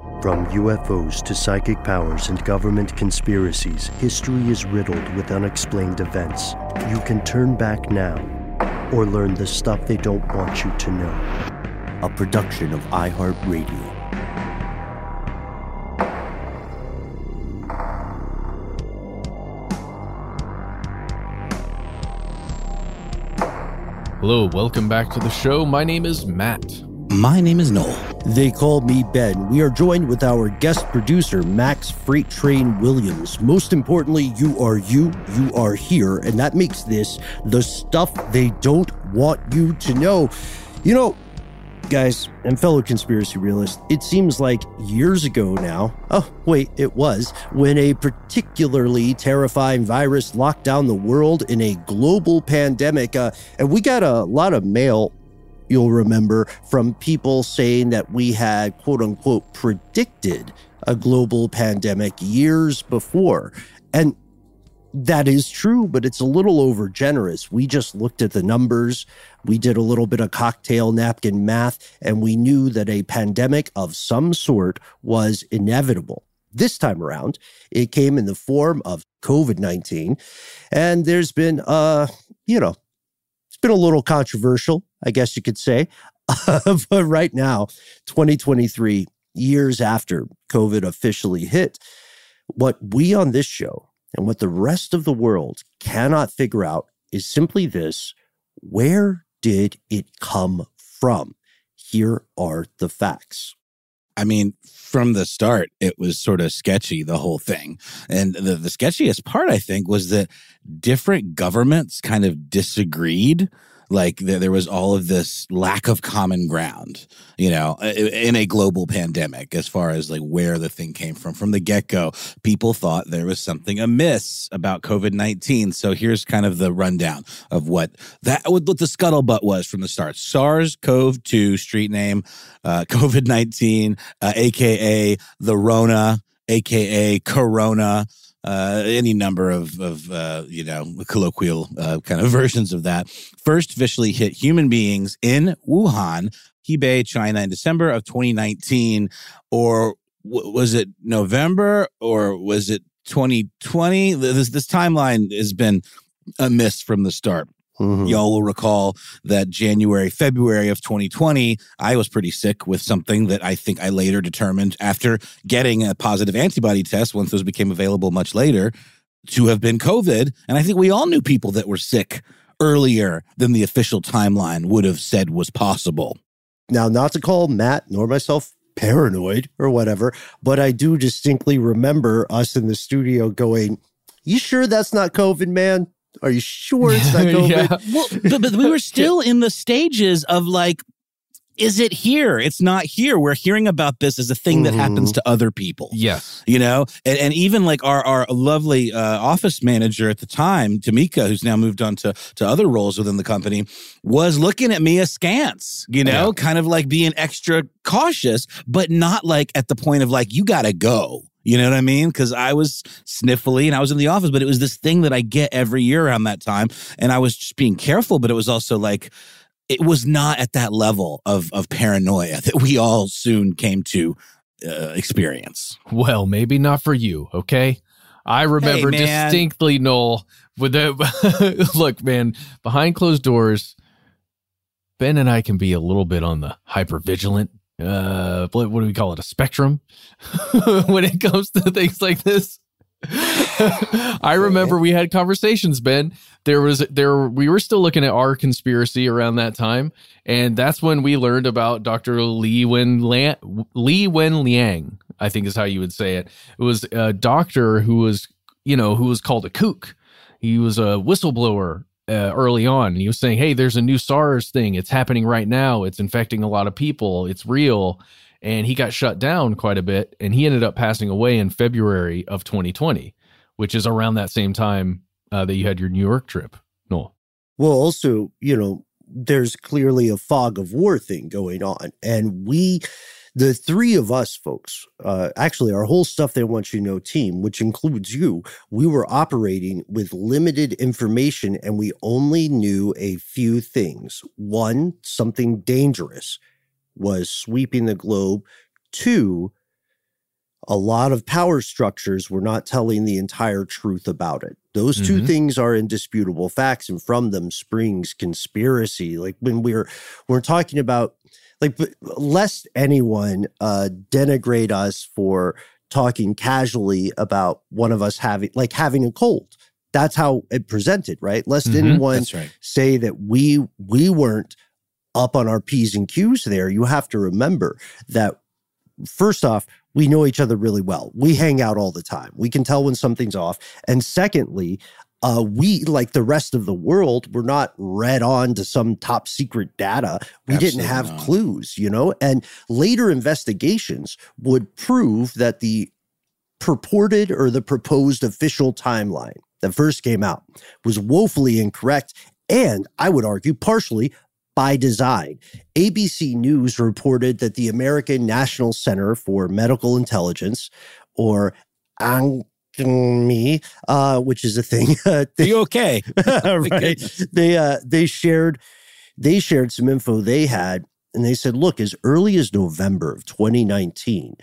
From UFOs to psychic powers and government conspiracies, history is riddled with unexplained events. You can turn back now or learn the stuff they don't want you to know. A production of iHeartRadio. Hello, welcome back to the show. My name is Matt. My name is Noel. They call me Ben. We are joined with our guest producer, Max Freight Train Williams. Most importantly, you are you, you are here, and that makes this the stuff they don't want you to know. You know, guys and fellow conspiracy realists, it seems like years ago now, oh, wait, it was, when a particularly terrifying virus locked down the world in a global pandemic. Uh, and we got a lot of mail you'll remember from people saying that we had quote unquote predicted a global pandemic years before. And that is true, but it's a little over generous. We just looked at the numbers. We did a little bit of cocktail napkin math, and we knew that a pandemic of some sort was inevitable. This time around, it came in the form of COVID 19. And there's been, uh, you know, been a little controversial I guess you could say. but right now, 2023, years after COVID officially hit, what we on this show and what the rest of the world cannot figure out is simply this where did it come from? Here are the facts. I mean, from the start, it was sort of sketchy, the whole thing. And the, the sketchiest part, I think, was that different governments kind of disagreed like there, there was all of this lack of common ground, you know, in a global pandemic as far as like where the thing came from. From the get go, people thought there was something amiss about COVID 19. So here's kind of the rundown of what that, what the scuttlebutt was from the start SARS CoV 2 street name, uh, COVID 19, uh, AKA the Rona, AKA Corona uh, any number of, of uh, you know, colloquial uh, kind of versions of that. First officially hit human beings in Wuhan, Hubei, China in December of 2019. Or w- was it November or was it 2020? This, this timeline has been a miss from the start. Mm-hmm. Y'all will recall that January, February of 2020, I was pretty sick with something that I think I later determined after getting a positive antibody test, once those became available much later, to have been COVID. And I think we all knew people that were sick earlier than the official timeline would have said was possible. Now, not to call Matt nor myself paranoid or whatever, but I do distinctly remember us in the studio going, You sure that's not COVID, man? Are you sure it's not COVID? yeah. Well, but, but we were still in the stages of like, is it here? It's not here. We're hearing about this as a thing that happens to other people. Yes. You know, and, and even like our, our lovely uh, office manager at the time, Tamika, who's now moved on to, to other roles within the company, was looking at me askance, you know, Yeah. kind of like being extra cautious, but not like at the point of like, you got to go. You know what I mean? Because I was sniffly and I was in the office, but it was this thing that I get every year around that time. And I was just being careful, but it was also like, it was not at that level of, of paranoia that we all soon came to uh, experience. Well, maybe not for you, okay? I remember Hey, distinctly, Noel, with the look, man, behind closed doors, Ben and I can be a little bit on the hyper vigilant. Uh, what, what do we call it? A spectrum when it comes to things like this. I remember we had conversations, Ben. There was there we were still looking at our conspiracy around that time, and that's when we learned about Dr. Li Wen Li Wen Liang, I think is how you would say it. It was a doctor who was, you know, who was called a kook. He was a whistleblower uh, early on. He was saying, "Hey, there's a new SARS thing. It's happening right now. It's infecting a lot of people. It's real." And he got shut down quite a bit, and he ended up passing away in February of 2020, which is around that same time uh, that you had your New York trip. No. Well, also, you know, there's clearly a fog of war thing going on. And we, the three of us folks, uh, actually, our whole Stuff They Want You to Know team, which includes you, we were operating with limited information and we only knew a few things. One, something dangerous was sweeping the globe. Two, a lot of power structures were not telling the entire truth about it. Those 2 Mhm. things are indisputable facts, and from them springs conspiracy. Like when we're we're talking about like lest anyone uh denigrate us for talking casually about one of us having like having a cold. That's how it presented, right? Lest Mhm. anyone right. say that we we weren't up on our P's and Q's there. You have to remember that first off, we know each other really well. We hang out all the time. We can tell when something's off. And secondly, uh, we, like the rest of the world, we're not read on to some top secret data. We didn't have not. clues, you know? And later investigations would prove that the purported or the proposed official timeline that first came out was woefully incorrect. And I would argue partially by design. ABC News reported that the American National Center for Medical Intelligence, or ANCME, uh, which is a thing, uh, Are you okay? right? They uh, they shared they shared some info they had, and they said, look, as early as November of 2019,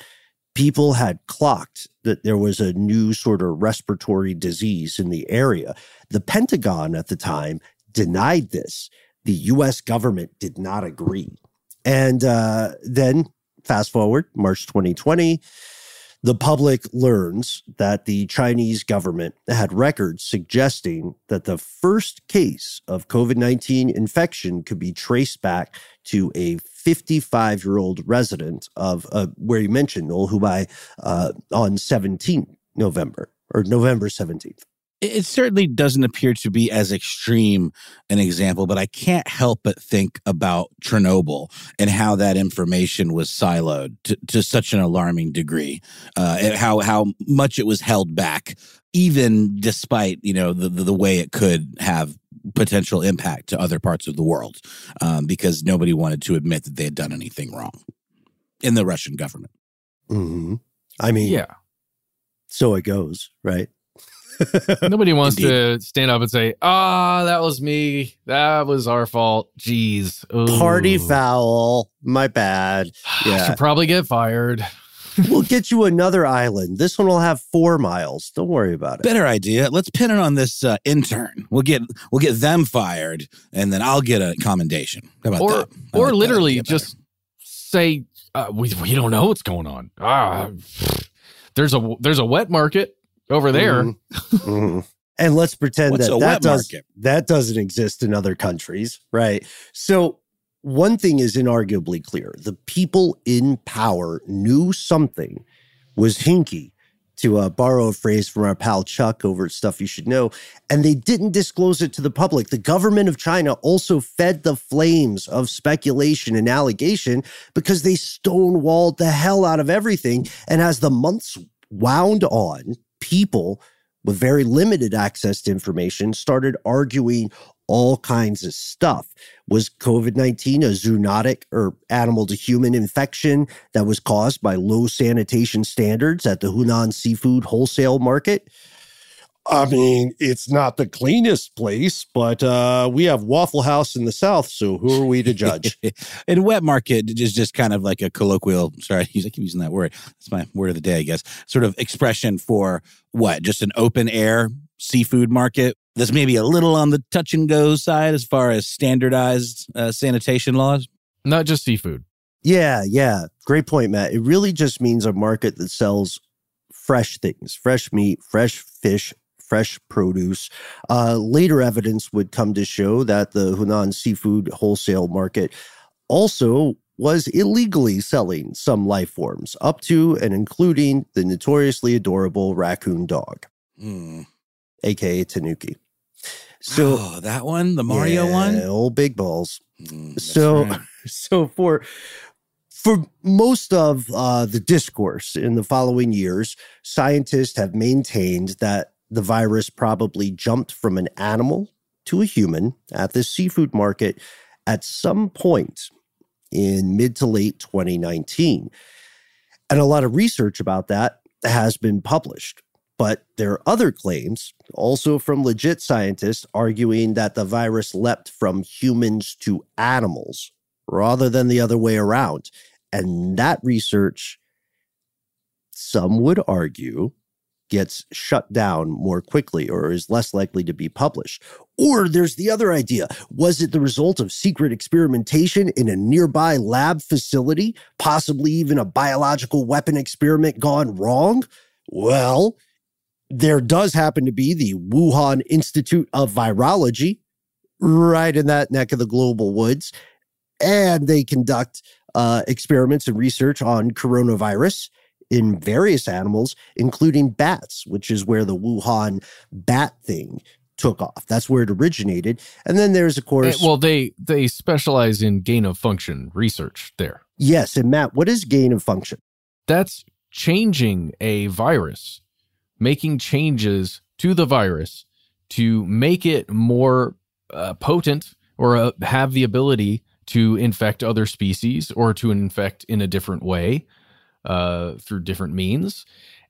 people had clocked that there was a new sort of respiratory disease in the area. The Pentagon at the time denied this. The U.S. government did not agree, and uh, then fast forward March 2020 the public learns that the Chinese government had records suggesting that the first case of COVID 19 infection could be traced back to a 55 year old resident of uh, where you mentioned Noel Hubei uh, on 17th November or November 17th. It it certainly doesn't appear to be as extreme an example, but I can't help but think about Chernobyl and how that information was siloed to, to such an alarming degree, uh, and how how much it was held back, even despite you know the the, the way it could have potential impact to other parts of the world, um, because nobody wanted to admit that they had done anything wrong in the Russian government. Mm-hmm. I mean, Yeah. so it goes, right? Nobody wants to stand up and say, "Ah, that was me. That was our fault." Jeez. Ooh. Party foul. My bad. Yeah. should probably get fired. we'll get you another island. This one will have four miles. Don't worry about it. Better idea. Let's pin it on this uh, intern. We'll get we'll get them fired, and then I'll get a commendation. How about or that? I or like literally idea better. just say uh, we we don't know what's going on. Ah, there's a there's a wet market over there. Mhm. Mhm. And let's pretend What's that that does market? that doesn't exist in other countries, right? So one thing is inarguably clear: the people in power knew something was hinky to uh, borrow a phrase from our pal Chuck over at Stuff You Should Know. And they didn't disclose it to the public. The government of China also fed the flames of speculation and allegation because they stonewalled the hell out of everything. And as the months wound on, people with very limited access to information started arguing all kinds of stuff. Was COVID 19 a zoonotic or animal to human infection that was caused by low sanitation standards at the Huanan seafood wholesale market? I mean, it's not the cleanest place, but uh, we have Waffle House in the South, so who are we to judge? and wet market is just kind of like a colloquial. Sorry, I keep using that word. That's my word of the day, I guess. Sort of expression for what? Just an open air seafood market that's maybe a little on the touch and go side as far as standardized uh, sanitation laws. Not just seafood. Yeah, yeah. Great point, Matt. It really just means a market that sells fresh things, fresh meat, fresh fish, fresh produce. Uh, later evidence would come to show that the Huanan seafood wholesale market also was illegally selling some life forms, up to and including the notoriously adorable raccoon dog, mm. aka Tanuki. So oh, that one, the Mario yeah, one, old big balls. Mm, so, right. so for for most of uh, the discourse in the following years, scientists have maintained that the virus probably jumped from an animal to a human at the seafood market at some point in mid to late 2019. And a lot of research about that has been published. But there are other claims, also from legit scientists, arguing that the virus leapt from humans to animals rather than the other way around. And that research, some would argue, gets shut down more quickly or is less likely to be published. Or there's the other idea. Was it the result of secret experimentation in a nearby lab facility, possibly even a biological weapon experiment gone wrong? Well, there does happen to be the Wuhan Institute of Virology right in that neck of the global woods. And they conduct uh, experiments and research on coronavirus in various animals, including bats, which is where the Wuhan bat thing took off. That's where it originated. And then there's, of eh, course, well, they they specialize in gain of function research there. Yes, and Matt, what is gain of function? That's changing a virus making changes to the virus to make it more uh, potent or uh, have the ability to infect other species or to infect in a different way uh, through different means.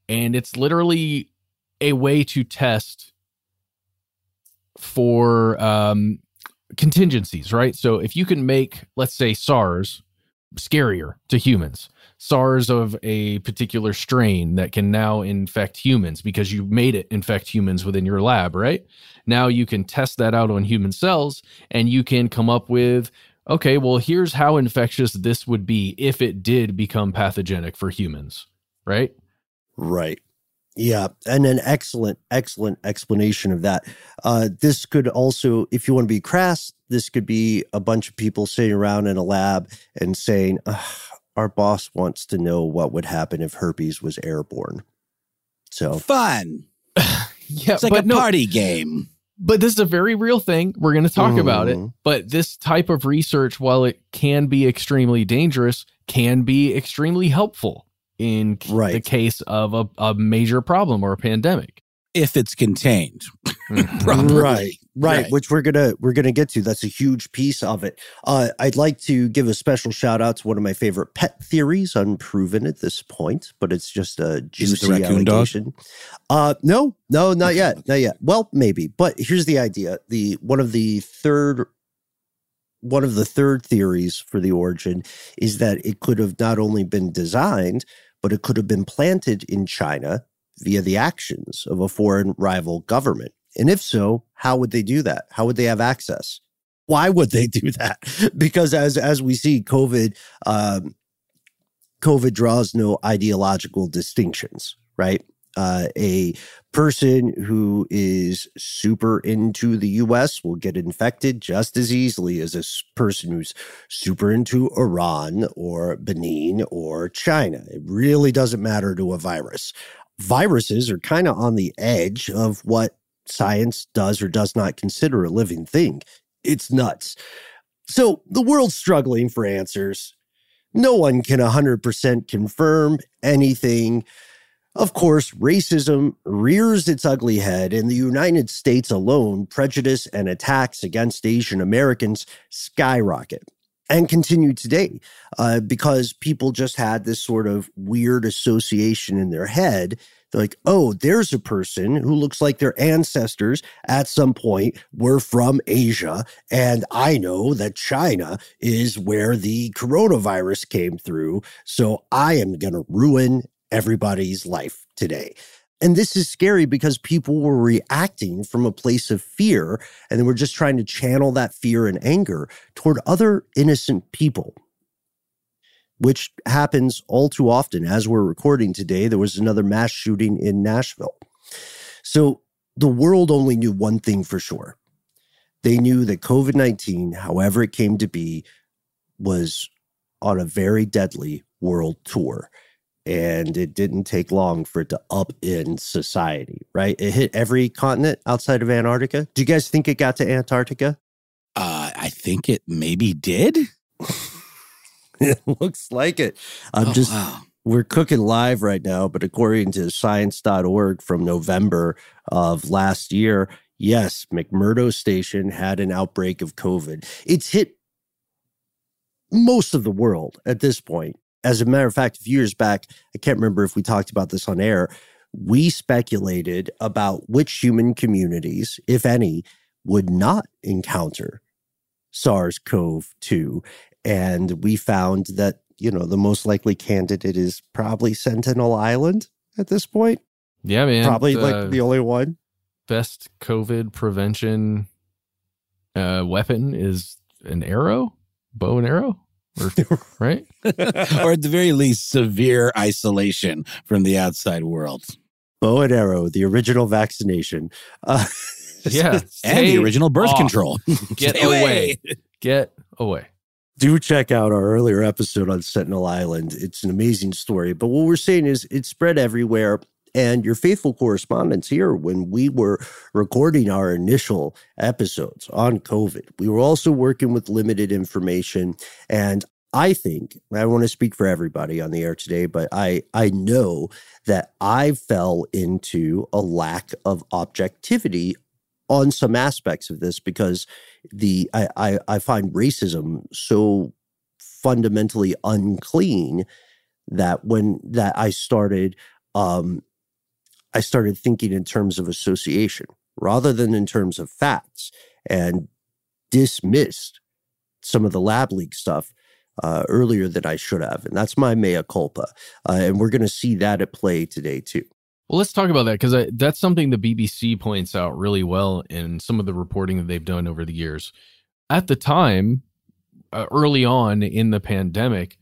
And it's literally a way to test for um, contingencies, right? So if you can make, let's say, SARS scarier to humans, SARS of a particular strain that can now infect humans because you made it infect humans within your lab, right? Now you can test that out on human cells and you can come up with okay, well, here's how infectious this would be if it did become pathogenic for humans, right? Right. Yeah, and an excellent, excellent explanation of that. Uh, this could also, if you want to be crass, this could be a bunch of people sitting around in a lab and saying, our boss wants to know what would happen if herpes was airborne. So fun. yeah, it's like a no, party game. But this is a very real thing. We're going to talk mm. about it. Mm-hmm. But this type of research, while it can be extremely dangerous, can be extremely helpful in right. the case of a, a major problem or a pandemic if it's contained mm-hmm. right, right, right. which we're gonna we're gonna get to. That's a huge piece of it. Uh, i'd like to give a special shout out to one of my favorite pet theories unproven at this point but it's just a juicy allegation. Uh, no no not yet not yet. Well maybe but here's the idea. The one of the third one of the third theories for the origin is that it could have not only been designed but it could have been planted in china via the actions of a foreign rival government? And if so, how would they do that? How would they have access? Why would they do that? Because as as we see, COVID um, COVID draws no ideological distinctions, right? Uh, a person who is super into the US will get infected just as easily as a person who's super into Iran or Benin or China. It really doesn't matter to a virus viruses are kind of on the edge of what science does or does not consider a living thing. It's nuts. So the world's struggling for answers. No one can 100% confirm anything. Of course, racism rears its ugly head. In the United States alone, prejudice and attacks against Asian Americans skyrocket and continue today uh, because people just had this sort of weird association in their head. They're like, oh, there's a person who looks like their ancestors at some point were from Asia. And I know that China is where the coronavirus came through. So I am going to ruin everybody's life today. And this is scary because people were reacting from a place of fear and they were just trying to channel that fear and anger toward other innocent people, which happens all too often. As we're recording today, there was another mass shooting in Nashville. So the world only knew one thing for sure. They knew that COVID 19, however it came to be, was on a very deadly world tour and it didn't take long for it to up in society, right? It hit every continent outside of Antarctica. Do you guys think it got to Antarctica? Uh, I think it maybe did. it looks like it. I'm Oh, just wow. we're cooking live right now, but according to science.org from November of last year, yes, McMurdo Station had an outbreak of COVID. It's hit most of the world at this point. As a matter of fact, a few years back, I can't remember if we talked about this on air, we speculated about which human communities, if any, would not encounter SARS CoV 2. And we found that, you know, the most likely candidate is probably Sentinel Island at this point. Yeah, man. probably the like the only one. best COVID prevention uh, weapon is an arrow, bow and arrow, or, right? or at the very least, severe isolation from the outside world. Bow and arrow, the original vaccination. Uh, Yeah, And the original birth off. control. Get Stay away. Get away. do check out our earlier episode on Sentinel Island. It's an amazing story. But what we're saying is it spread everywhere. And your faithful correspondents here, when we were recording our initial episodes on COVID, we were also working with limited information. And I think, I want to speak for everybody on the air today, but I, I know that I fell into a lack of objectivity on some aspects of this because the I, I I find racism so fundamentally unclean that when that I started um I started thinking in terms of association rather than in terms of facts and dismissed some of the lab leak stuff uh, earlier than I should have. And that's my mea culpa. Uh, and we're going to see that at play today, too. Well, let's talk about that because that's something the BBC points out really well in some of the reporting that they've done over the years. At the time, uh, early on in the pandemic,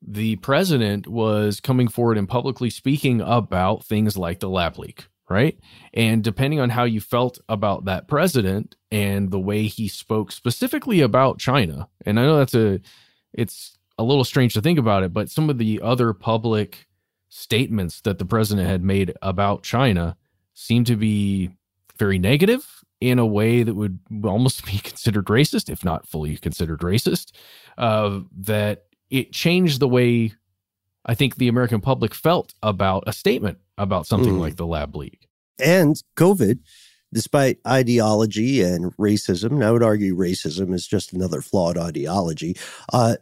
the president was coming forward and publicly speaking about things like the lab leak, right? And depending on how you felt about that president and the way he spoke specifically about China, and I know that's a, it's a little strange to think about it, but some of the other public statements that the president had made about China seemed to be very negative in a way that would almost be considered racist, if not fully considered racist. Uh, that it changed the way I think the American public felt about a statement about something Mm. like the lab leak. And COVID, despite ideology and racism, and I would argue racism is just another flawed ideology. Uh,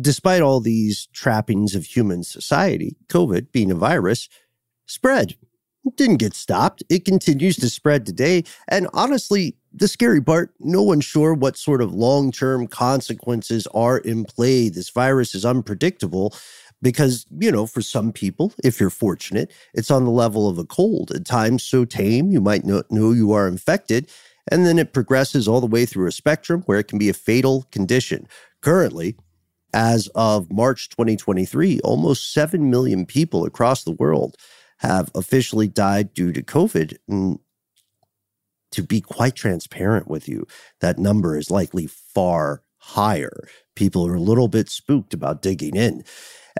despite all these trappings of human society, COVID, being a virus, spread. It didn't get stopped. It continues to spread today. And honestly, the scary part, no one's sure what sort of long term consequences are in play. This virus is unpredictable because, you know, for some people, if you're fortunate, it's on the level of a cold. At times so tame, you might not know you are infected. And then it progresses all the way through a spectrum where it can be a fatal condition. Currently, as of March 2023, almost 7 million people across the world have officially died due to COVID. And to be quite transparent with you, that number is likely far higher. People are a little bit spooked about digging in.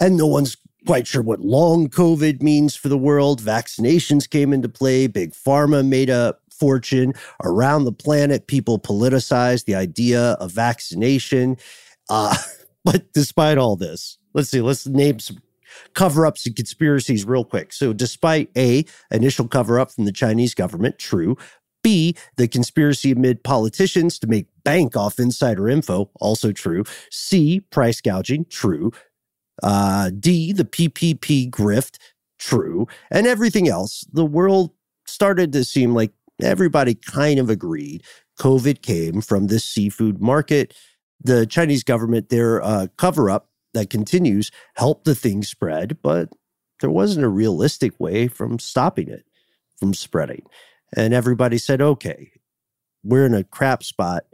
And no one's quite sure what long COVID means for the world. Vaccinations came into play. Big Pharma made a fortune. Around the planet, people politicized the idea of vaccination. Uh, but despite all this, let's see, let's name some cover ups and conspiracies real quick. So, despite A, initial cover up from the Chinese government, true. B, the conspiracy amid politicians to make bank off insider info, also true. C, price gouging, true. Uh, D, the PPP grift, true. And everything else, the world started to seem like everybody kind of agreed COVID came from this seafood market. The Chinese government, their uh, cover up that continues, helped the thing spread, but there wasn't a realistic way from stopping it from spreading. And everybody said, okay, we're in a crap spot.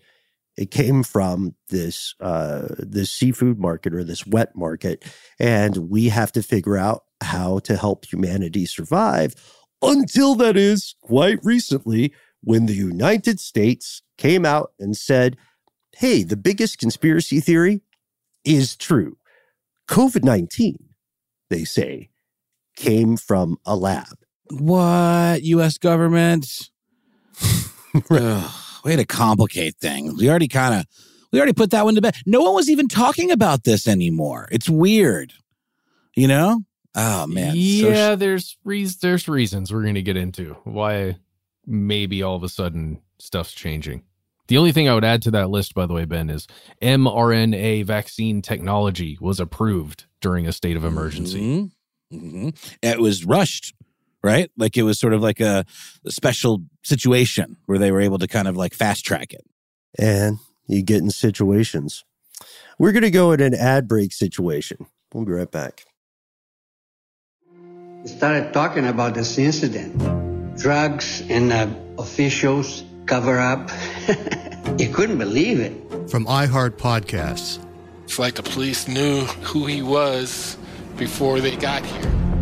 It came from this uh, this seafood market or this wet market, and we have to figure out how to help humanity survive until that is quite recently when the United States came out and said, hey, the biggest conspiracy theory is true. COVID 19, they say, came from a lab. What? U.S. government? Ugh, way to complicate things. We already kind of, we already put that one to bed. No one was even talking about this anymore. It's weird. You know? Oh man. Yeah, so there's reasons. There's reasons we're going to get into why maybe all of a sudden stuff's changing. The only thing I would add to that list, by the way, Ben, is mRNA vaccine technology was approved during a state of emergency. Mm-hmm. Mm-hmm. It was rushed, right? Like it was sort of like a, a special situation where they were able to kind of like fast track it. And you get in situations. We're going to go in an ad break situation. We'll be right back started talking about this incident. Drugs and uh, officials cover up. you couldn't believe it. From iHeart Podcasts. It's like the police knew who he was before they got here.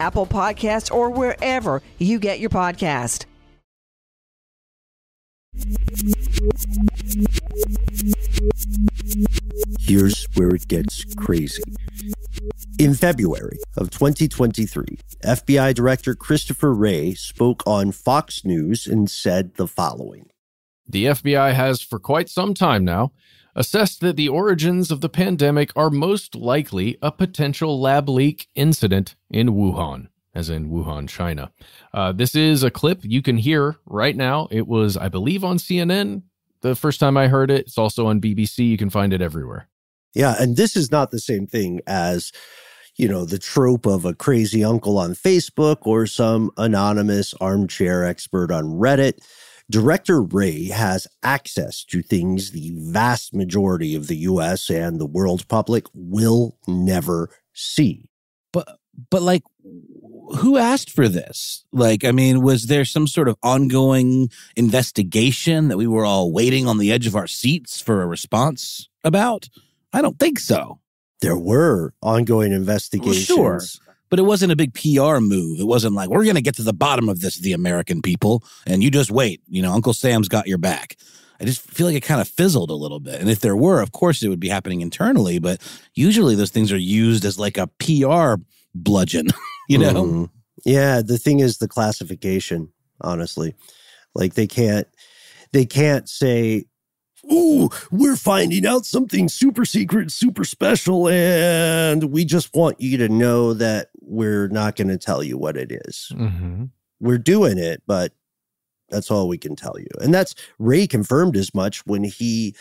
Apple Podcasts, or wherever you get your podcast. Here's where it gets crazy. In February of 2023, FBI Director Christopher Wray spoke on Fox News and said the following The FBI has, for quite some time now, assessed that the origins of the pandemic are most likely a potential lab leak incident in Wuhan, as in Wuhan, China. Uh, this is a clip you can hear right now. It was, I believe, on CNN the first time I heard it. It's also on BBC. You can find it everywhere. Yeah, and this is not the same thing as, you know, the trope of a crazy uncle on Facebook or some anonymous armchair expert on Reddit. Director Wray has access to things the vast majority of the US and the world public will never see. But but like who asked for this? Like, I mean, was there some sort of ongoing investigation that we were all waiting on the edge of our seats for a response about? I don't think so. There were ongoing investigations. Well, sure. But it wasn't a big PR move. It wasn't like, we're going to get to the bottom of this, the American people, and you just wait. You know, Uncle Sam's got your back. I just feel like it kind of fizzled a little bit. And if there were, of course, it would be happening internally. But usually those things are used as like a PR bludgeon, you know? Mm. Yeah. The thing is the classification, honestly. Like they can't, they can't say, Ooh, we're finding out something super secret, super special, and we just want you to know that we're not going to tell you what it is. Mm-hmm. We're doing it, but that's all we can tell you. And that's Wray confirmed as much when he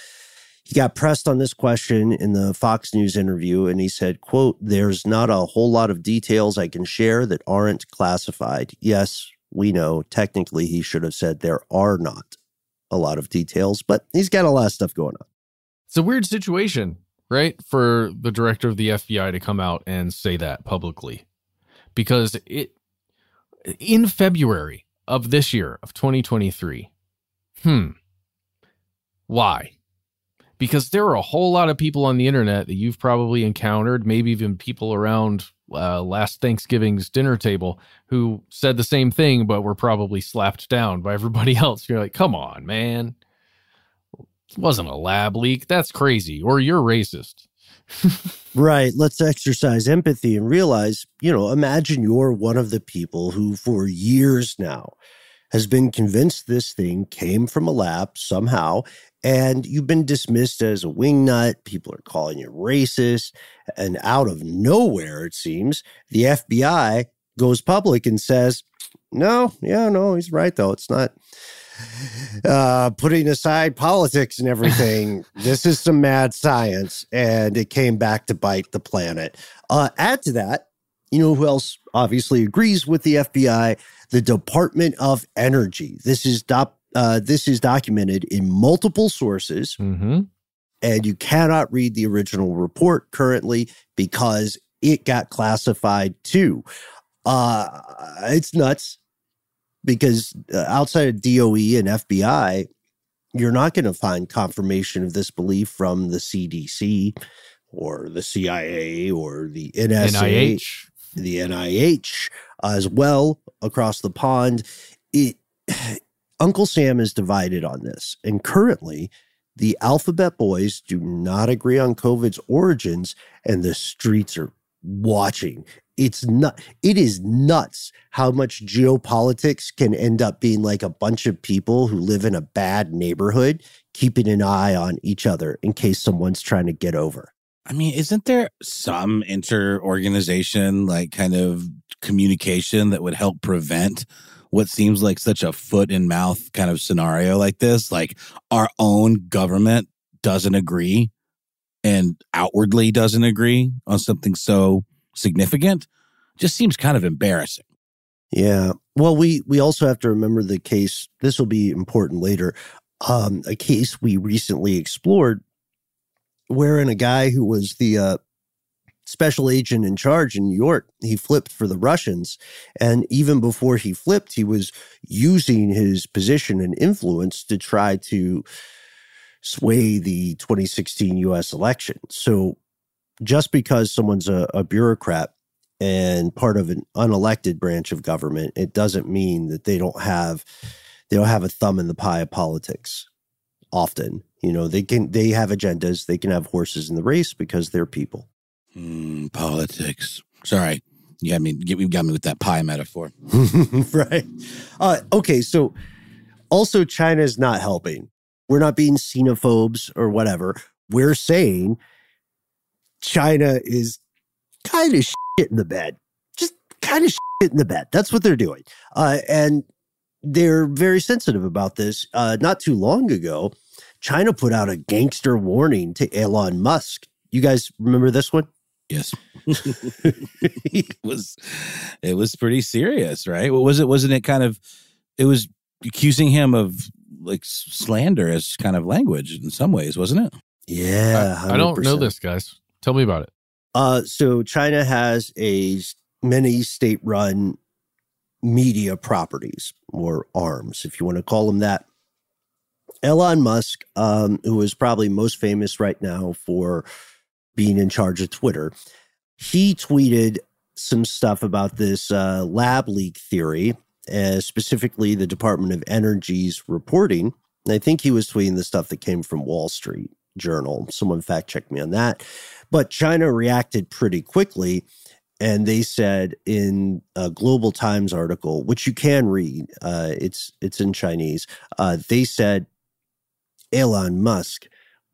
he got pressed on this question in the Fox News interview and he said, quote, there's not a whole lot of details I can share that aren't classified. Yes, we know technically he should have said there are not a lot of details, but he's got a lot of stuff going on. It's a weird situation, right? For the director of the FBI to come out and say that publicly. Because it in February of this year of 2023. Hmm. Why? Because there are a whole lot of people on the internet that you've probably encountered, maybe even people around uh, last Thanksgiving's dinner table who said the same thing, but were probably slapped down by everybody else. You're like, come on, man. It wasn't a lab leak. That's crazy. Or you're racist. Right. Let's exercise empathy and realize, you know, imagine you're one of the people who, for years now, has been convinced this thing came from a lab somehow and you've been dismissed as a wingnut. People are calling you racist. And out of nowhere, it seems, the FBI goes public and says, no, yeah, no, he's right, though. It's not uh, putting aside politics and everything. this is some mad science. And it came back to bite the planet. Uh, add to that, you know who else obviously agrees with the FBI? The Department of Energy. This is doc- uh, this is documented in multiple sources. Mm-hmm. And you cannot read the original report currently because it got classified too. Uh, it's nuts because uh, outside of DOE and FBI, you're not going to find confirmation of this belief from the CDC or the CIA or the NSA, NIH. the NIH as well across the pond. It Uncle Sam is divided on this. And currently, the alphabet boys do not agree on COVID's origins, and the streets are watching. It's not, it is nuts how much geopolitics can end up being like a bunch of people who live in a bad neighborhood, keeping an eye on each other in case someone's trying to get over. I mean, isn't there some inter organization, like kind of communication that would help prevent what seems like such a foot in mouth kind of scenario like this. Like our own government doesn't agree and outwardly doesn't agree on something so significant just seems kind of embarrassing. Yeah. Well, we we also have to remember the case. This will be important later. Um, a case we recently explored, wherein a guy who was the uh, special agent in charge in New York, he flipped for the Russians. And even before he flipped, he was using his position and influence to try to sway the 2016 US election. So just because someone's a, a bureaucrat and part of an unelected branch of government, it doesn't mean that they don't have they don't have a thumb in the pie of politics often. You know, they can they have agendas, they can have horses in the race because they're people. Mm, politics. Sorry. You got me you got me with that pie metaphor. right. Uh, okay, so also China is not helping. We're not being xenophobes or whatever. We're saying China is kind of shit in the bed. Just kind of shit in the bed. That's what they're doing. Uh, and they're very sensitive about this. Uh, not too long ago, China put out a gangster warning to Elon Musk. You guys remember this one? Yes. it was it was pretty serious, right? What was it? Wasn't it kind of it was accusing him of like slander as kind of language in some ways, wasn't it? Yeah. I, I don't know this, guys. Tell me about it. Uh, so China has a many state run media properties or arms, if you want to call them that. Elon Musk, um, who is probably most famous right now for being in charge of Twitter, he tweeted some stuff about this uh, lab leak theory, uh, specifically the Department of Energy's reporting. And I think he was tweeting the stuff that came from Wall Street Journal. Someone fact checked me on that. But China reacted pretty quickly. And they said in a Global Times article, which you can read, uh, it's it's in Chinese. Uh, they said, "Elon Musk,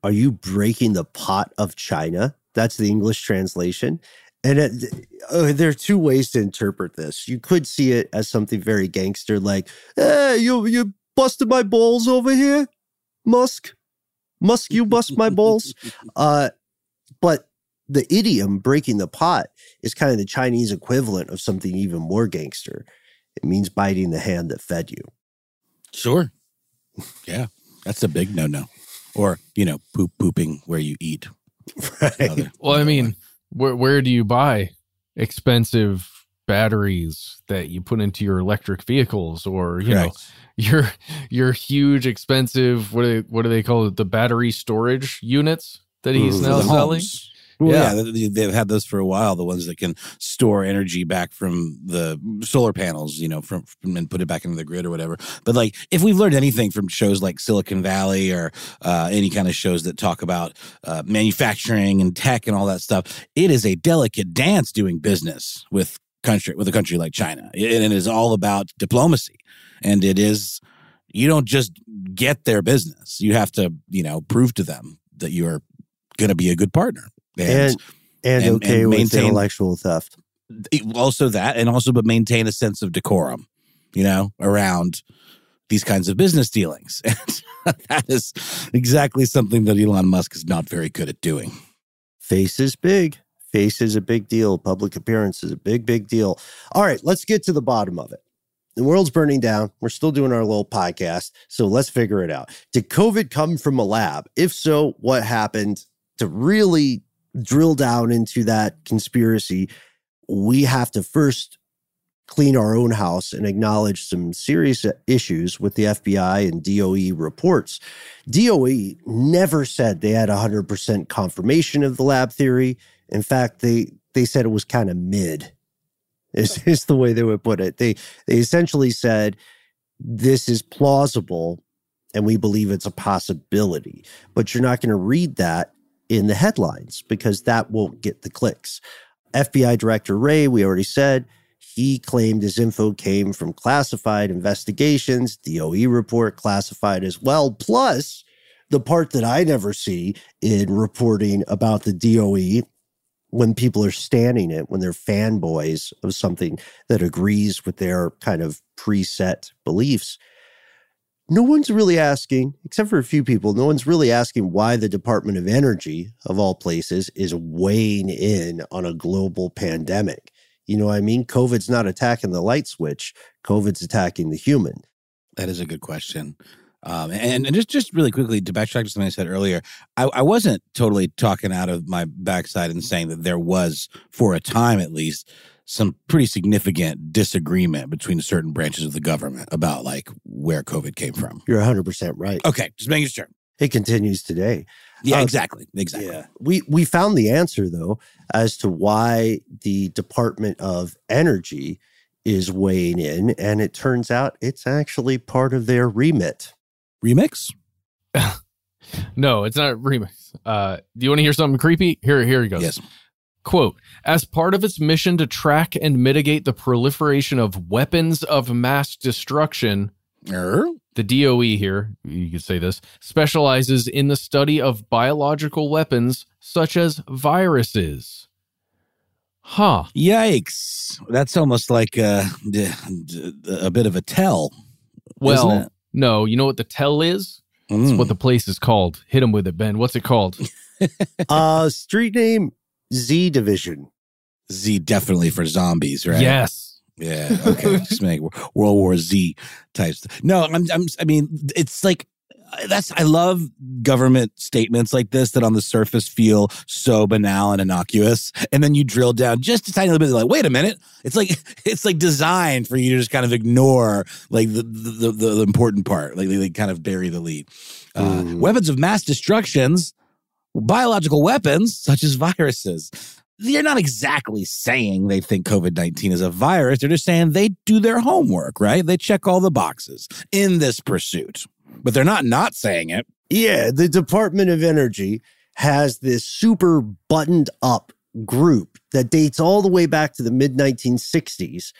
are you breaking the pot of China?" That's the English translation. And it, uh, there are two ways to interpret this. You could see it as something very gangster, like, "Hey, you you busted my balls over here, Musk. Musk, you bust my balls." Uh, but the idiom breaking the pot is kind of the Chinese equivalent of something even more gangster. It means biting the hand that fed you. Sure. Yeah. That's a big no no. Or, you know, poop pooping where you eat. Right. well, I mean, where where do you buy expensive batteries that you put into your electric vehicles or, you Correct. know, your your huge expensive what do they, what do they call it? The battery storage units that he's now selling? Well, yeah. yeah. they've had those for a while. The ones that can store energy back from the solar panels, you know, from, from, and put it back into the grid or whatever. But like, if we've learned anything from shows like Silicon Valley or uh, any kind of shows that talk about uh, manufacturing and tech and all that stuff, it is a delicate dance doing business with country with a country like China, and it is all about diplomacy, and it is. You don't just get their business. You have to, you know, prove to them that you are going to be a good partner and and, and, and okay and with intellectual theft. Also that, and also but maintain a sense of decorum, you know, around these kinds of business dealings. And that is exactly something that Elon Musk is not very good at doing. Face is big. Face is a big deal. Public appearance is a big, big deal. All right, let's get to the bottom of it. The world's burning down. We're still doing our little podcast. So let's figure it out. Did COVID come from a lab? If so, what happened? To really drill down into that conspiracy, we have to first clean our own house and acknowledge some serious issues with the FBI and DOE reports. DOE never said they had 100% confirmation of the lab theory. In fact, they they said it was kind of mid. Is, is the way they would put it. They they essentially said this is plausible and we believe it's a possibility. But you're not going to read that in the headlines because that won't get the clicks. FBI Director Wray, we already said, he claimed his info came from classified investigations, DOE report classified as well. Plus, the part that I never see in reporting about the DOE when people are standing it, when they're fanboys of something that agrees with their kind of preset beliefs, no one's really asking, except for a few people, no one's really asking why the Department of Energy, of all places, is weighing in on a global pandemic. You know what I mean? COVID's not attacking the light switch, COVID's attacking the human. That is a good question. Um, and, and just just really quickly to backtrack to something I said earlier, I, I wasn't totally talking out of my backside and saying that there was, for a time at least, some pretty significant disagreement between certain branches of the government about like where COVID came from. You're 100% right. Okay, just making sure. It continues today. Yeah, Uh, exactly. Exactly. Yeah. We we found the answer though as to why the Department of Energy is weighing in and it turns out it's actually part of their remit. Remix? No, it's not a remix. Uh, do you want to hear something creepy? Here, here he goes. Yes. Quote, as part of its mission to track and mitigate the proliferation of weapons of mass destruction, Er? the DOE here, you could say this, specializes in the study of biological weapons such as viruses. Huh. Yikes. That's almost like a, a bit of a tell. Well, isn't it? No, you know what the tell is? It's Mm. what the place is called. Hit him with it, Ben. What's it called? uh street name Z Division. Z definitely for zombies, right? Yes. Yeah. Okay. Just make World War Z types. No, I'm, I'm. I mean, it's like that's. I love government statements like this that on the surface feel so banal and innocuous, and then you drill down just a tiny little bit. Like, wait a minute. It's like it's like designed for you to just kind of ignore like the the, the, the important part. Like they, they kind of bury the lead. Uh, Weapons of mass destructions, biological weapons such as viruses they're not exactly saying they think COVID 19 is a virus. They're just saying they do their homework, right? They check all the boxes in this pursuit, but they're not not saying it. Yeah, the Department of Energy has this super buttoned up group that dates all the way back to the mid 1960s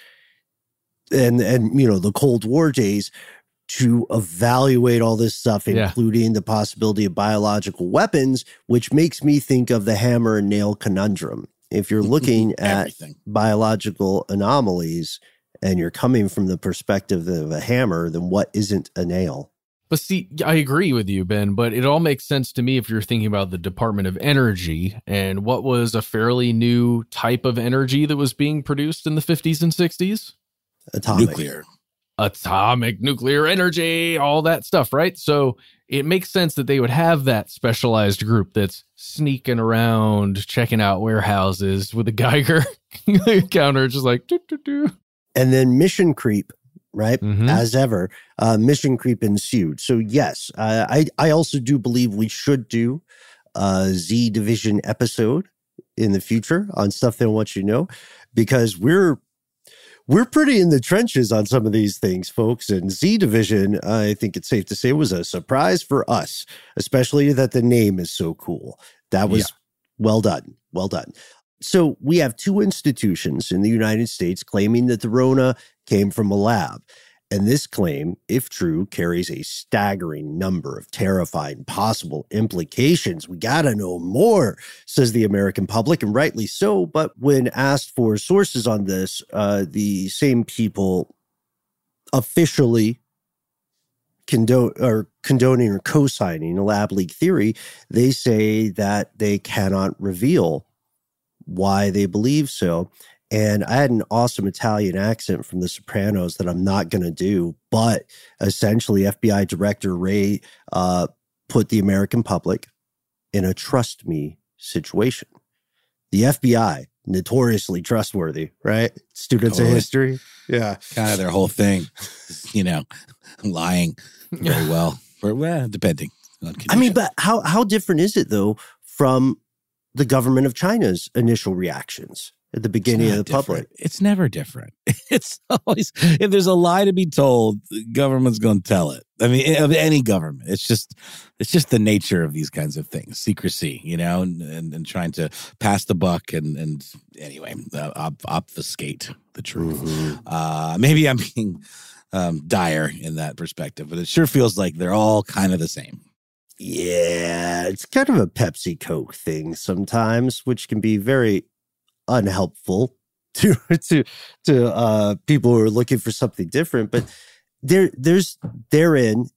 and and you know the Cold War days to evaluate all this stuff Yeah. including the possibility of biological weapons which makes me think of the hammer and nail conundrum. If you're mm-hmm. looking at biological anomalies and you're coming from the perspective of a hammer then what isn't a nail? But see, I agree with you, Ben, but it all makes sense to me if you're thinking about the Department of Energy and what was a fairly new type of energy that was being produced in the 50s and 60s. Atomic. Nuclear. Atomic nuclear energy, all that stuff, right? So it makes sense that they would have that specialized group that's sneaking around, checking out warehouses with a Geiger counter, just like, doo, doo, doo. and then mission creep right Mhm. as ever uh, mission creep ensued so yes uh, i i also do believe we should do a z division episode in the future on stuff they want you to know because we're we're pretty in the trenches on some of these things folks and z division i think it's safe to say was a surprise for us especially that the name is so cool that was Yeah. well done well done so we have two institutions in the United States claiming that the Rona came from a lab. And this claim, if true, carries a staggering number of terrifying possible implications. We got to know more, says the American public, and rightly so. But when asked for sources on this, uh, the same people officially condone or condoning or co-signing a lab leak theory, they say that they cannot reveal why they believe so. And I had an awesome Italian accent from The Sopranos that I'm not going to do, but essentially, FBI Director Wray uh, put the American public in a trust me situation. The FBI, notoriously trustworthy, right? Students Totally. of history. Yeah. Kind of their whole thing, you know, lying very well, or well, depending. On I mean, but how how different is it though from the government of China's initial reactions at the beginning of the public? It's never different. It's always if there's a lie to be told, the government's going to tell it. I mean, of any government, it's just it's just the nature of these kinds of things, secrecy, you know, and and, and trying to pass the buck and and anyway, uh, ob- obfuscate the truth. Uh, maybe I'm being um, dire in that perspective, but it sure feels like they're all kind of the same. Yeah, it's kind of a Pepsi Coke thing sometimes, which can be very unhelpful to to to uh, people who are looking for something different. But there, there's therein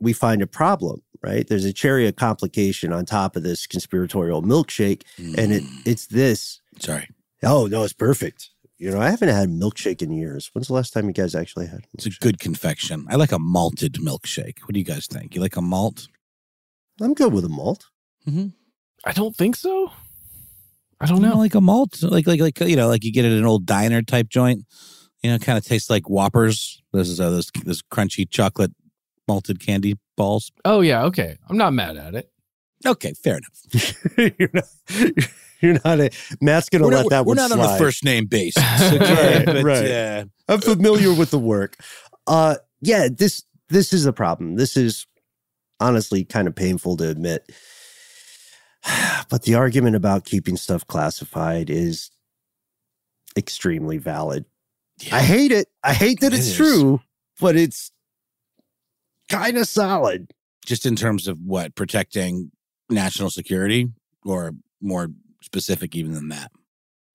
we find a problem, right? There's a cherry of complication on top of this conspiratorial milkshake, and it it's this. Sorry. Oh no, it's perfect. You know, I haven't had milkshake in years. When's the last time you guys actually had? It's a good confection. I like a malted milkshake. What do you guys think? You like a malt? I'm good with a malt. Mm-hmm. I don't think so. I don't You know. like a malt, like like like you know, like you get it at an old diner type joint. You know, kind of tastes like Whoppers. This is uh, those those crunchy chocolate malted candy balls. Oh yeah, okay. I'm not mad at it. Okay, fair enough. you're not. You're not a. Matt's gonna We're let not, that we're one not on slide. a first name basis. Okay, Right, but, right. uh, I'm familiar with the work. Uh, yeah, this this is a problem. This is honestly kind of painful to admit. But the argument about keeping stuff classified is extremely valid. I hate it. I hate that It it's is. true, but it's kind of solid. just in terms of what protecting national security, or more specific even than that.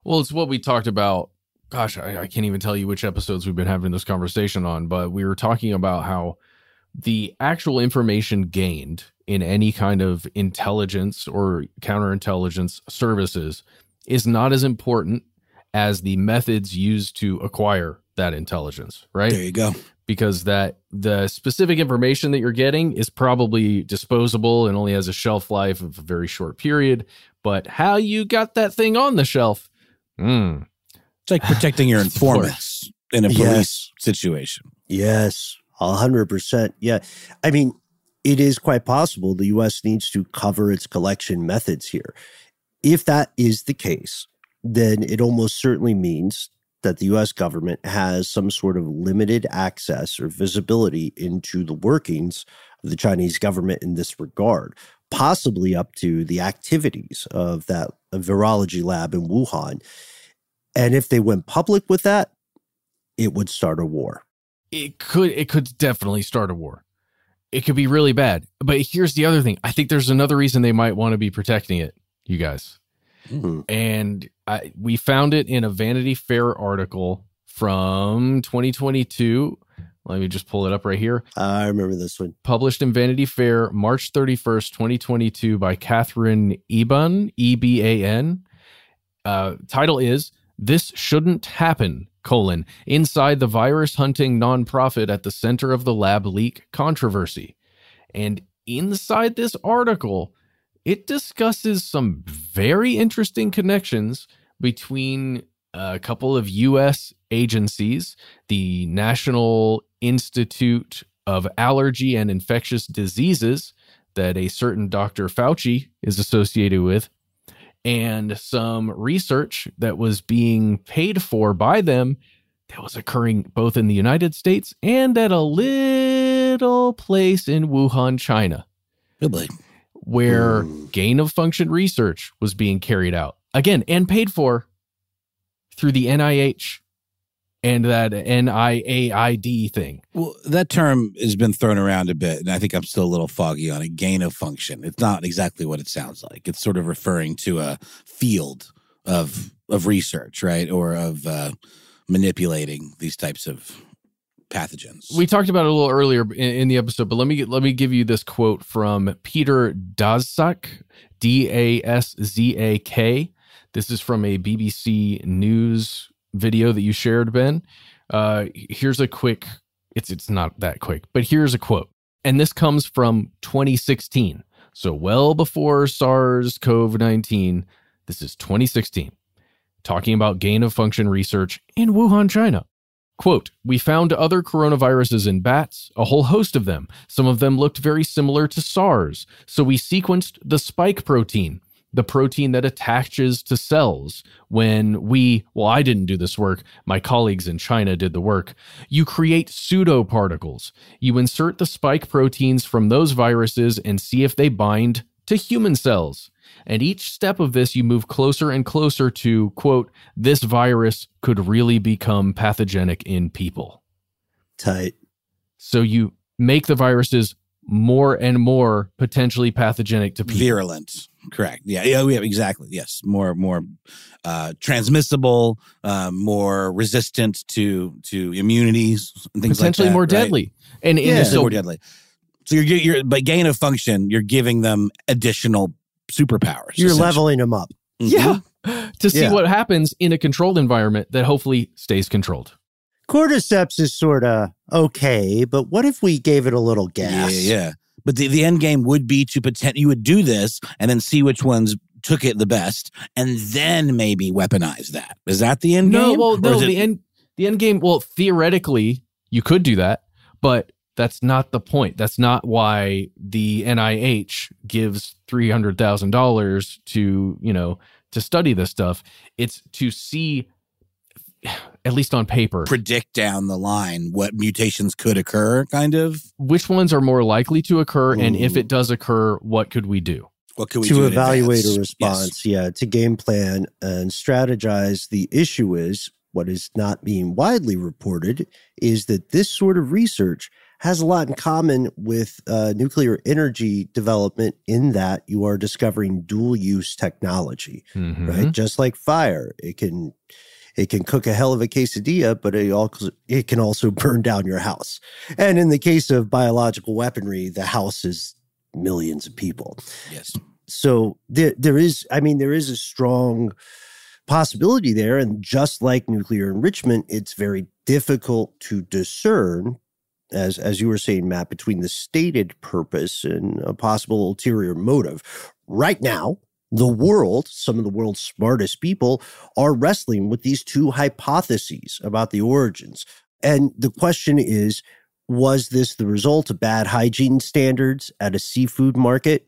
Well, it's what we talked about. Gosh, I, I can't even tell you which episodes we've been having this conversation on, but we were talking about how the actual information gained in any kind of intelligence or counterintelligence services is not as important as the methods used to acquire that intelligence, right? There you go. Because that the specific information that you're getting is probably disposable and only has a shelf life of a very short period. But how you got that thing on the shelf, hmm. It's like protecting your informants in a police Yes. situation. Yes, a hundred percent. Yeah, I mean, it is quite possible the U.S. needs to cover its collection methods here. If that is the case, then it almost certainly means that the U.S. government has some sort of limited access or visibility into the workings of the Chinese government in this regard, possibly up to the activities of that virology lab in Wuhan. And if they went public with that, it would start a war. It could it could definitely start a war. It could be really bad. But here's the other thing. I think there's another reason they might want to be protecting it, you guys. Hmm. And I, we found it in a Vanity Fair article from 2022. Let me just pull it up right here. I remember this one. Published in Vanity Fair March 31st, 2022 by Katherine Eban, E B A N. Uh, title is This Shouldn't Happen, colon, inside the virus hunting nonprofit at the center of the lab leak controversy. And inside this article, it discusses some very interesting connections between a couple of U.S. agencies, the National Institute of Allergy and Infectious Diseases, that a certain Dr. Fauci is associated with, and some research that was being paid for by them that was occurring both in the United States and at a little place in Wuhan, China Really? where hmm. gain of function research was being carried out again and paid for through the NIH and that NIAID thing. Well, that term has been thrown around a bit, and I think I'm still a little foggy on it. Gain of function. It's not exactly what it sounds like. It's sort of referring to a field of of research, right, or of uh, manipulating these types of pathogens. We talked about it a little earlier in, in the episode, but let me let me give you this quote from Peter Daszak, D A S Z A K. This is from a BBC News video that you shared, Ben. Uh, here's a quick. It's it's not that quick, but here's a quote, and this comes from 2016, so well before SARS-CoV-19. This is 2016, talking about gain of function research in Wuhan, China. Quote, we found other coronaviruses in bats, a whole host of them. Some of them looked very similar to SARS. So we sequenced the spike protein, the protein that attaches to cells. When we, well, I didn't do this work, my colleagues in China did the work. You create pseudoparticles. You insert the spike proteins from those viruses and see if they bind to human cells. And each step of this, you move closer and closer to, quote, this virus could really become pathogenic in people. Tight. So you make the viruses more and more potentially pathogenic to people. virulent. Correct. Yeah. Yeah. Yeah. Exactly. Yes. More. More uh, transmissible. Uh, more resistant to to immunities. And things Potentially like that, more right? deadly. And, and yeah, so more deadly. So you're you're by gain of function, you're giving them additional superpowers. You're leveling them up. Yeah. to see Yeah. what happens in a controlled environment that hopefully stays controlled. Cordyceps is sort of okay, but what if we gave it a little gas? Yeah, yeah. But the, the end game would be to pretend you would do this and then see which ones took it the best and then maybe weaponize that. Is that the end no, game? well, no, is it- the end the end game. Well, theoretically, you could do that, but that's not the point. That's not why the NIH gives three hundred thousand dollars to you know to study this stuff. It's to see, at least on paper, predict down the line what mutations could occur, kind of. which ones are more likely to occur, and if it does occur, what could we do? What could we to do in evaluate advance? a response, yeah, to game plan and strategize. The issue is what is not being widely reported is that this sort of research has a lot in common with uh, nuclear energy development in that you are discovering dual use technology, Mm-hmm. right? Just like fire, it can it can cook a hell of a quesadilla, but it also it can also burn down your house. And in the case of biological weaponry, the house is millions of people. Yes. So there there is I mean there is a strong possibility there and just like nuclear enrichment it's very difficult to discern as as you were saying Matt between the stated purpose and a possible ulterior motive. Right now, the world, some of the world's smartest people are wrestling with these two hypotheses about the origins. And the question is was this the result of bad hygiene standards at a seafood market?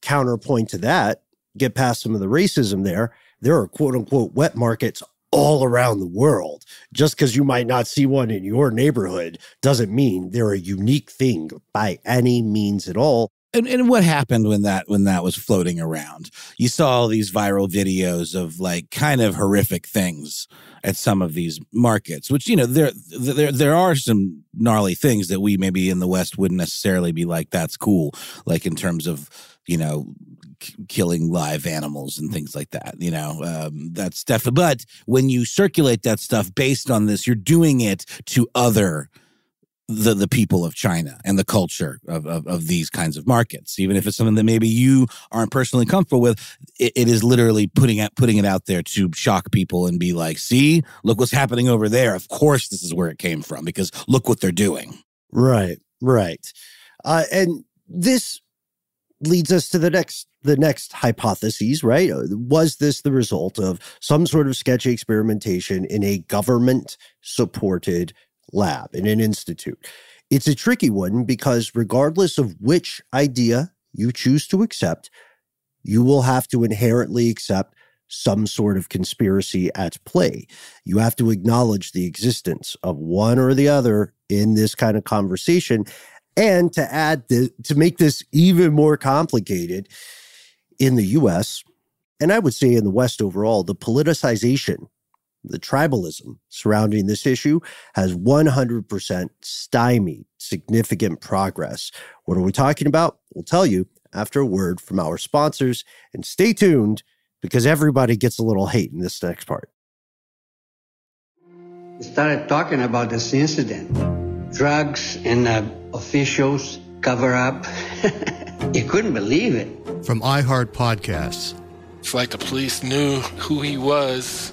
Counterpoint to that, get past some of the racism there, there are quote unquote wet markets all around the world. Just because you might not see one in your neighborhood doesn't mean they're a unique thing by any means at all. And, and what happened when that when that was floating around? You saw all these viral videos of like kind of horrific things at some of these markets, which you know there there there are some gnarly things that we maybe in the West wouldn't necessarily be like that's cool, like in terms of you know killing live animals and things like that. You know um, that's definitely. But when you circulate that stuff based on this, you're doing it to other the the people of China and the culture of, of, of these kinds of markets. Even if it's something that maybe you aren't personally comfortable with, it, it is literally putting out putting it out there to shock people and be like, "See, look what's happening over there. Of course, this is where it came from because look what they're doing." Right, right. Uh, and this leads us to the next the next hypotheses, right? Uh, Was this the result of some sort of sketchy experimentation in a government supported lab, in an institute? It's a tricky one because regardless of which idea you choose to accept, you will have to inherently accept some sort of conspiracy at play. You have to acknowledge the existence of one or the other in this kind of conversation. And to add to make this even more complicated, in the US, and I would say in the West overall, the politicization, the tribalism surrounding this issue has 100% stymied significant progress. What are we talking about? We'll tell you after a word from our sponsors. And stay tuned because everybody gets a little hate in this next part. We started talking about this incident. Drugs and uh, officials cover up. you couldn't believe it. From iHeart Podcasts, It's like the police knew who he was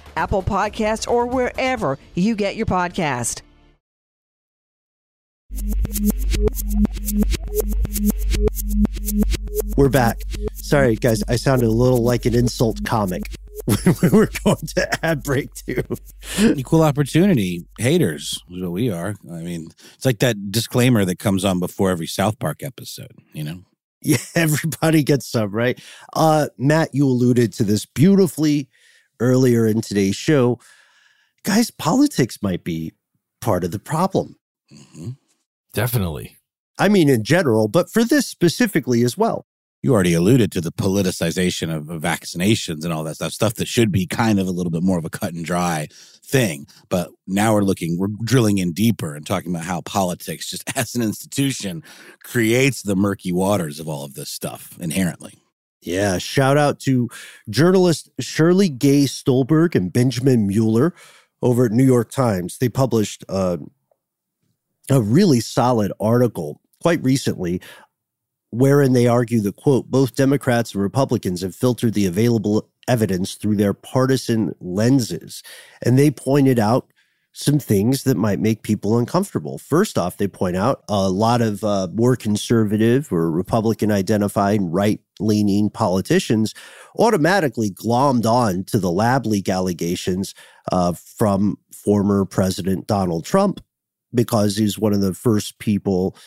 Apple Podcasts, or wherever you get your podcast. We're back. Sorry, guys, I sounded a little like an insult comic. We're going to ad break too. Equal opportunity haters is what we are. I mean, it's like that disclaimer that comes on before every South Park episode, you know? Yeah, everybody gets some, right? Uh, Matt, you alluded to this beautifully earlier in today's show. Guys, politics might be part of the problem. Mm-hmm. Definitely. I mean, in general, but for this specifically as well. You already alluded to the politicization of, of vaccinations and all that stuff, stuff that should be kind of a little bit more of a cut and dry thing. But now we're looking, we're drilling in deeper and talking about how politics, just as an institution, creates the murky waters of all of this stuff inherently. Yeah, shout out to journalist Sheryl Gay Stolberg and Benjamin Mueller over at New York Times. They published uh, a really solid article quite recently wherein they argue that, quote, both Democrats and Republicans have filtered the available evidence through their partisan lenses. And they pointed out some things that might make people uncomfortable. First off, they point out a lot of uh, more conservative or Republican identifying right leaning politicians automatically glommed on to the lab leak allegations uh, from former President Donald Trump because he's one of the first people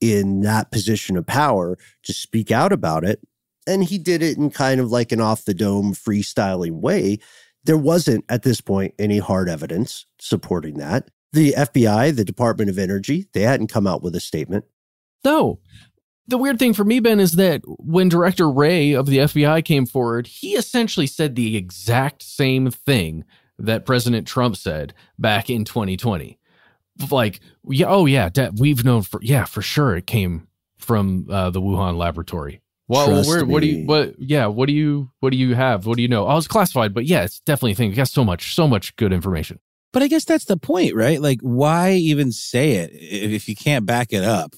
in that position of power to speak out about it. And he did it in kind of like an off the dome freestyling way. There wasn't at this point any hard evidence supporting that. The FBI, the Department of Energy, they hadn't come out with a statement. No. The weird thing for me, Ben, is that when Director Wray of the FBI came forward, he essentially said the exact same thing that President Trump said back in 2020 like yeah oh yeah we've known for yeah for sure it came from uh, the wuhan laboratory well where, what do you what yeah what do you what do you have? What do you know? I was classified but yeah it's definitely a thing. It got so much so much good information. But i guess that's the point right? Like why even say it if you can't back it up?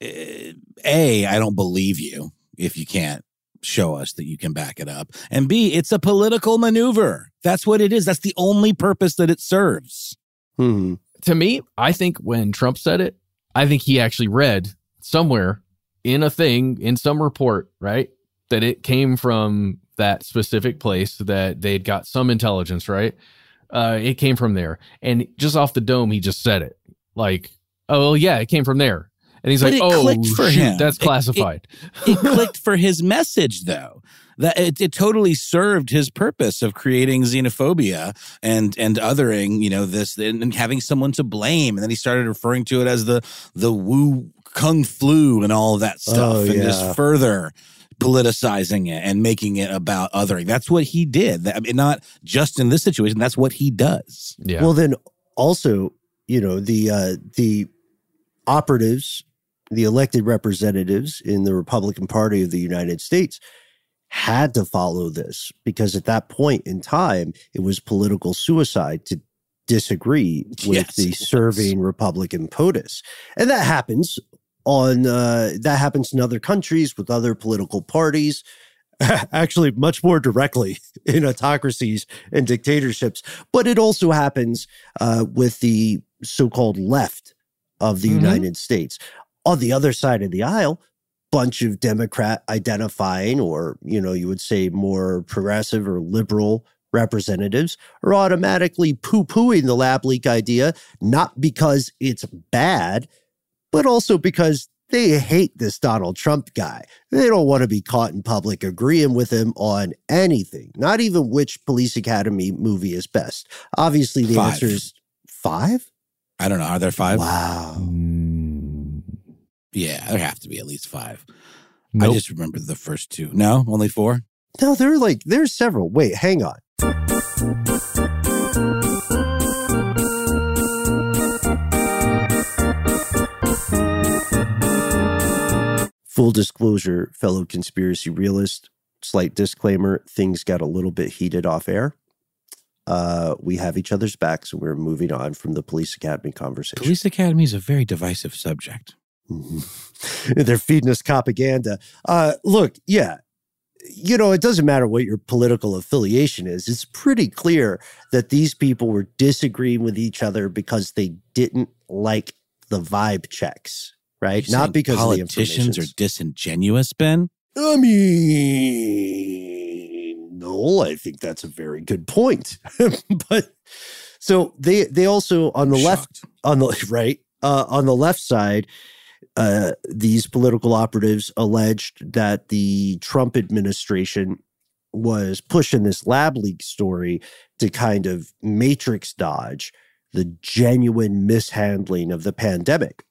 A i don't believe you if you can't show us that you can back it up. And b it's a political maneuver. That's what it is. That's the only purpose that it serves. Hmm. To me, I think when Trump said it, I think he actually read somewhere in a thing, in some report, right? That it came from that specific place that they'd got some intelligence, right? Uh, it came from there. And just off the dome, he just said it. Like, oh, yeah, it came from there. And he's but like, oh, shoot, him. that's classified. It, it, it clicked for his message, though that it, it, totally served his purpose of creating xenophobia and and othering you know this and, and, having someone to blame and then he started referring to it as the the woo kung flu and all of that stuff oh, and just further politicizing it and making it about othering. That's what he did. I mean, not just in this situation that's what he does. Yeah. Well then also you know, the uh, the operatives, the elected representatives in the Republican Party of the United States had to follow this because at that point in time, it was political suicide to disagree with Yes, the serving Republican POTUS. And that happens on uh, that happens in other countries with other political parties. Actually, much more directly in autocracies and dictatorships, but it also happens uh, with the so-called left of the Mhm. United States. On the other side of the aisle, bunch of Democrat identifying, or you know, you would say more progressive or liberal representatives are automatically poo-pooing the lab leak idea, not because it's bad, but also because they hate this Donald Trump guy. They don't want to be caught in public agreeing with him on anything, not even which Police Academy movie is best. Obviously, the Five. answer is five. I don't know. Are there five? Wow. Mm. Yeah, there have to be at least five. Nope. I just remember the first two. No, only four. No, there are like there's several. Wait, hang on. Full disclosure, fellow conspiracy realist, slight disclaimer, things got a little bit heated off air. Uh, we have each other's backs and we're moving on from the police academy conversation. Police Academy is a very divisive subject. They're feeding us propaganda. Uh, look, yeah, you know, it doesn't matter what your political affiliation is. It's pretty clear that these people were disagreeing with each other because they didn't like the vibe checks, right? Not because politicians are disingenuous, Ben. I mean, no, I think that's a very good point. but so they they also on the left on the right uh, on the left side, uh, these political operatives alleged that the Trump administration was pushing this lab leak story to kind of matrix dodge the genuine mishandling of the pandemic.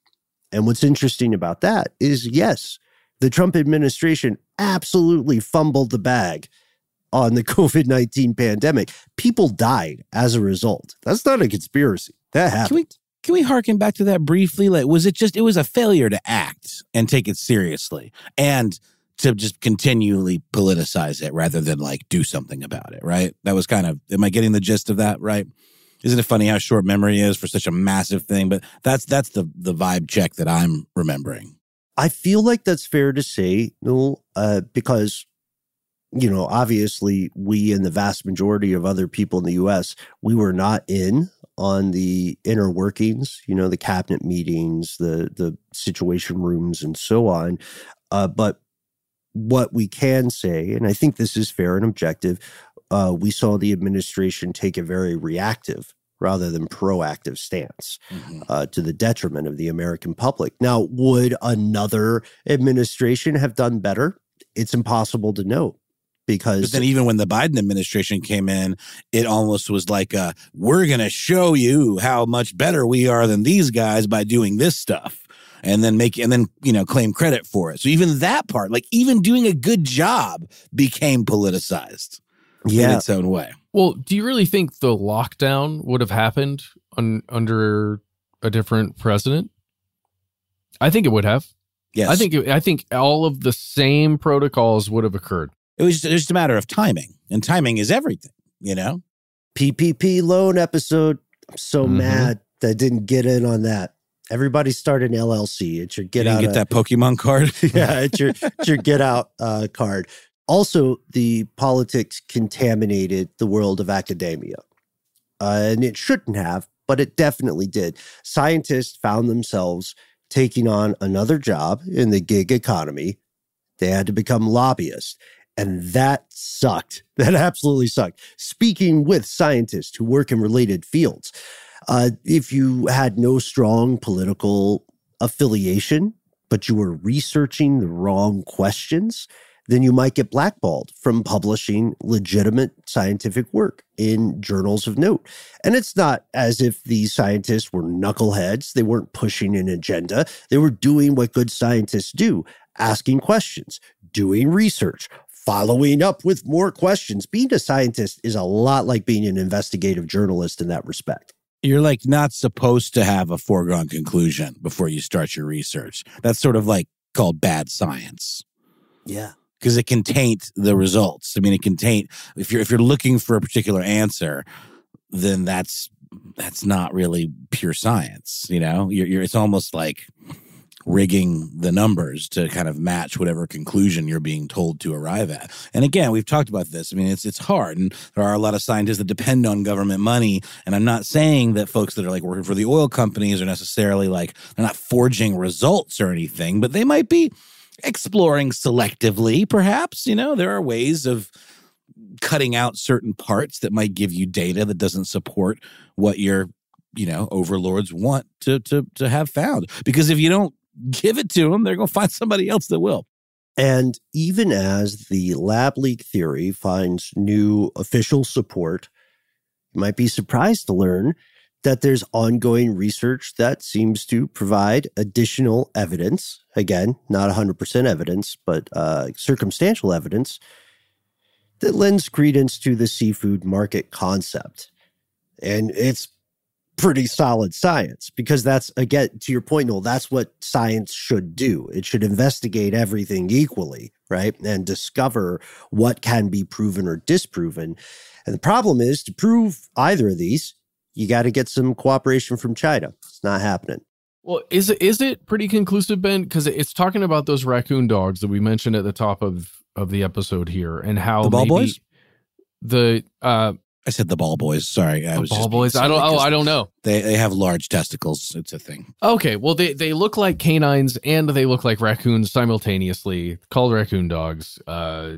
And what's interesting about that is yes, the Trump administration absolutely fumbled the bag on the COVID 19 pandemic. People died as a result. That's not a conspiracy. That happened. Can we can we harken back to that briefly? Like, was it just it was a failure to act and take it seriously, and to just continually politicize it rather than like do something about it? Right? That was kind of. Am I getting the gist of that? Right? Isn't it funny how short memory is for such a massive thing? But that's that's the the vibe check that I'm remembering. I feel like that's fair to say, Noel, uh, because, you know, obviously we and the vast majority of other people in the US, we were not in on the inner workings, you know, the cabinet meetings, the the situation rooms and so on. Uh, but what we can say, and I think this is fair and objective, uh, we saw the administration take a very reactive rather than proactive stance uh, to the detriment of the American public. Now, would another administration have done better? It's impossible to know because But then even when the Biden administration came in, it almost was like, uh, we're going to show you how much better we are than these guys by doing this stuff. And then make and then you know claim credit for it. So even that part, like even doing a good job, became politicized in Yeah. its own way. Well, do you really think the lockdown would have happened un- under a different president? I think it would have. Yes. I think it, I think all of the same protocols would have occurred. It was just a matter of timing, and timing is everything. You know, PPP loan episode. I'm so Mhm. mad that I didn't get in on that. Everybody start an LLC. It's your get you out. get that Pokemon card. yeah, it's your it's your get out uh, card. Also, the politics contaminated the world of academia, uh, and it shouldn't have, but it definitely did. Scientists found themselves taking on another job in the gig economy. They had to become lobbyists. And that sucked. That absolutely sucked. Speaking with scientists who work in related fields, uh, if you had no strong political affiliation, but you were researching the wrong questions, then you might get blackballed from publishing legitimate scientific work in journals of note. And it's not as if these scientists were knuckleheads. They weren't pushing an agenda. They were doing what good scientists do asking questions, doing research, following up with more questions. Being a scientist is a lot like being an investigative journalist in that respect. You're like not supposed to have a foregone conclusion before you start your research. That's sort of like called bad science. Yeah. Because it can taint the results. I mean, it can taint if you're if you're looking for a particular answer, then that's that's not really pure science. You know, you're, you're it's almost like rigging the numbers to kind of match whatever conclusion you're being told to arrive at. And again, we've talked about this. I mean, it's it's hard, and there are a lot of scientists that depend on government money. And I'm not saying that folks that are like working for the oil companies are necessarily like they're not forging results or anything, but they might be exploring selectively. Perhaps you know there are ways of cutting out certain parts that might give you data that doesn't support what your you know overlords want to to to have found because if you don't give it to them they're going to find somebody else that will And even as the lab leak theory finds new official support, you might be surprised to learn that there's ongoing research that seems to provide additional evidence. Again, not 100% evidence, but uh, circumstantial evidence that lends credence to the seafood market concept. And it's pretty solid science because that's, again, to your point, Noel, that's what science should do. It should investigate everything equally, right? And discover what can be proven or disproven. And the problem is to prove either of these, you got to get some cooperation from China. It's not happening. Well, is it is it pretty conclusive, Ben? Because it's talking about those raccoon dogs that we mentioned at the top of of the episode here, and how The ball boys? The uh, I said the ball boys. Sorry, I The was ball just boys? I don't- oh, I don't know. They they have large testicles. It's a thing. Okay, well they they look like canines and they look like raccoons simultaneously, called raccoon dogs. Uh,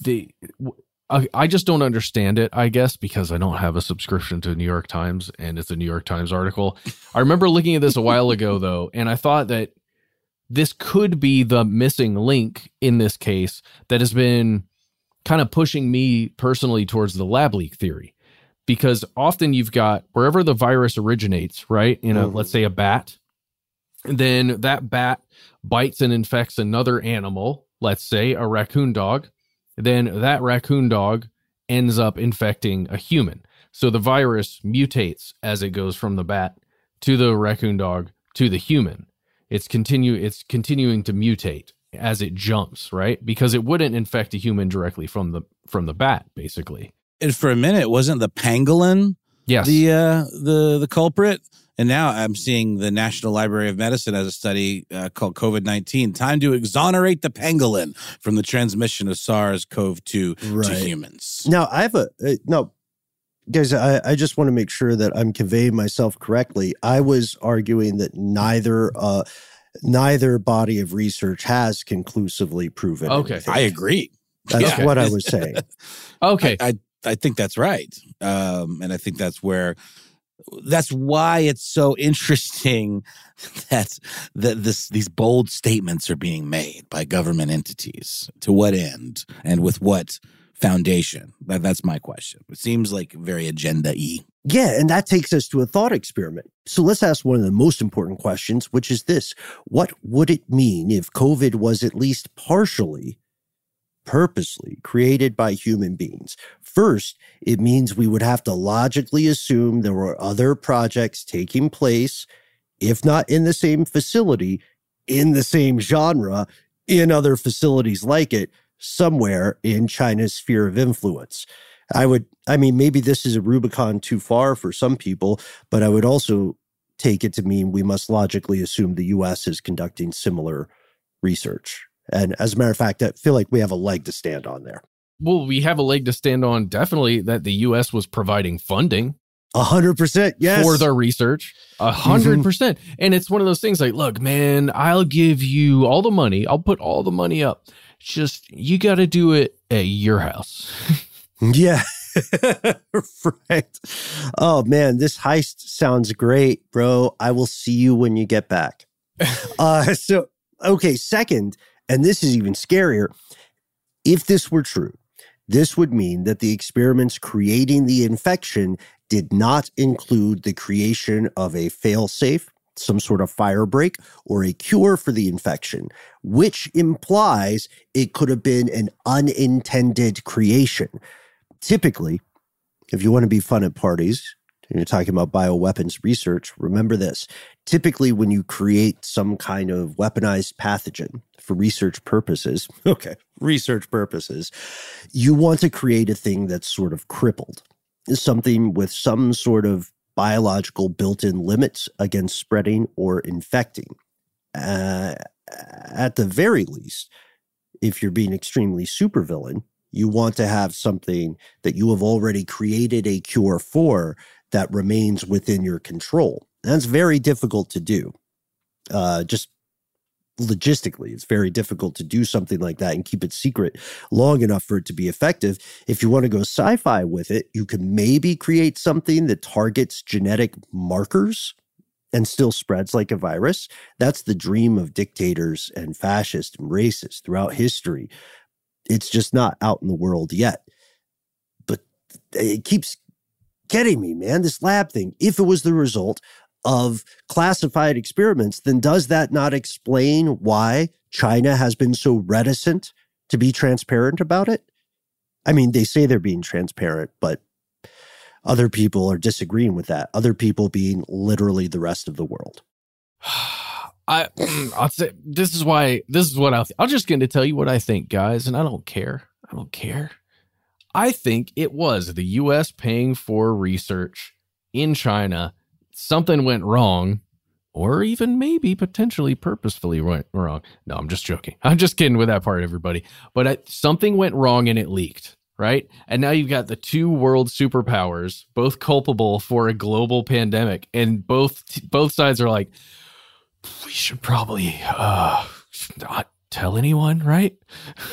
they, I, I just don't understand it. I guess because I don't have a subscription to New York Times and it's a New York Times article. I remember looking at this a while ago though, and I thought that this could be the missing link in this case that has been kind of pushing me personally towards the lab leak theory because often you've got wherever the virus originates, right? In a mm. let's say a bat, then that bat bites and infects another animal, let's say a raccoon dog, then that raccoon dog ends up infecting a human. So the virus mutates as it goes from the bat to the raccoon dog to the human. It's continue it's continuing to mutate as it jumps, right? Because it wouldn't infect a human directly from the from the bat basically. And for a minute, wasn't the pangolin Yes. the uh, the the culprit? And now I'm seeing the National Library of Medicine has a study uh, called COVID 19 Time to Exonerate the Pangolin from the Transmission of SARS CoV 2 to humans. Now, I have a uh, no, guys. I, I just want to make sure that I'm conveying myself correctly. I was arguing that neither uh, neither body of research has conclusively proven. Okay. anything. I agree. That's Yeah. what I was saying. Okay. I, I, I think that's right. Um, and I think that's where that's why it's so interesting that that this these bold statements are being made by government entities. To what end and with what foundation? That, that's my question. It seems like very agenda y. Yeah, and that takes us to a thought experiment. So let's ask one of the most important questions, which is this What would it mean if COVID was at least partially, purposely created by human beings? First, it means we would have to logically assume there were other projects taking place, if not in the same facility, in the same genre, in other facilities like it, somewhere in China's sphere of influence. I would, I mean, maybe this is a Rubicon too far for some people, but I would also take it to mean we must logically assume the US is conducting similar research. And as a matter of fact, I feel like we have a leg to stand on there. Well, we have a leg to stand on definitely that the US was providing funding A hundred percent, yes. for their research. A mm-hmm. 100 percent. And it's one of those things like, look, man, I'll give you all the money. I'll put all the money up. Just you gotta do it at your house. Yeah. right. Oh man, this heist sounds great, bro. I will see you when you get back. uh so okay, second, and this is even scarier. If this were true, this would mean that the experiments creating the infection did not include the creation of a failsafe, some sort of fire break, or a cure for the infection, which implies it could have been an unintended creation. Typically, if you want to be fun at parties, and you're talking about bioweapons research, remember this. Typically, when you create some kind of weaponized pathogen for research purposes, okay, research purposes, you want to create a thing that's sort of crippled, something with some sort of biological built in limits against spreading or infecting. Uh, at the very least, if you're being extremely supervillain, you want to have something that you have already created a cure for that remains within your control. That's very difficult to do. Uh, just logistically, it's very difficult to do something like that and keep it secret long enough for it to be effective. If you want to go sci fi with it, you can maybe create something that targets genetic markers and still spreads like a virus. That's the dream of dictators and fascists and racists throughout history. It's just not out in the world yet. But it keeps getting me, man. This lab thing, if it was the result of classified experiments, then does that not explain why China has been so reticent to be transparent about it? I mean, they say they're being transparent, but other people are disagreeing with that. Other people being literally the rest of the world. I mm, I'll say this is why this is what I'll I'll just get to tell you what I think, guys, and I don't care. I don't care. I think it was the US paying for research in China. Something went wrong, or even maybe potentially purposefully went wrong. No, I'm just joking. I'm just kidding with that part, everybody. But I, something went wrong and it leaked, right? And now you've got the two world superpowers, both culpable for a global pandemic, and both both sides are like, we should probably uh, not tell anyone, right?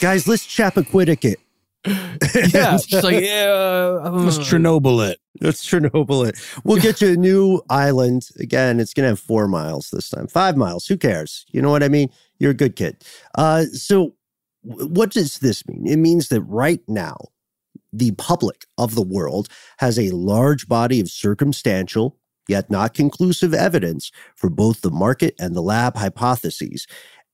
Guys, let's Chappaquiddick it. yeah, it's just like yeah, let's Chernobyl it. Let's Chernobyl it. We'll get you a new island. Again, it's gonna have four miles this time, five miles. Who cares? You know what I mean? You're a good kid. Uh, so, what does this mean? It means that right now, the public of the world has a large body of circumstantial yet not conclusive evidence for both the market and the lab hypotheses.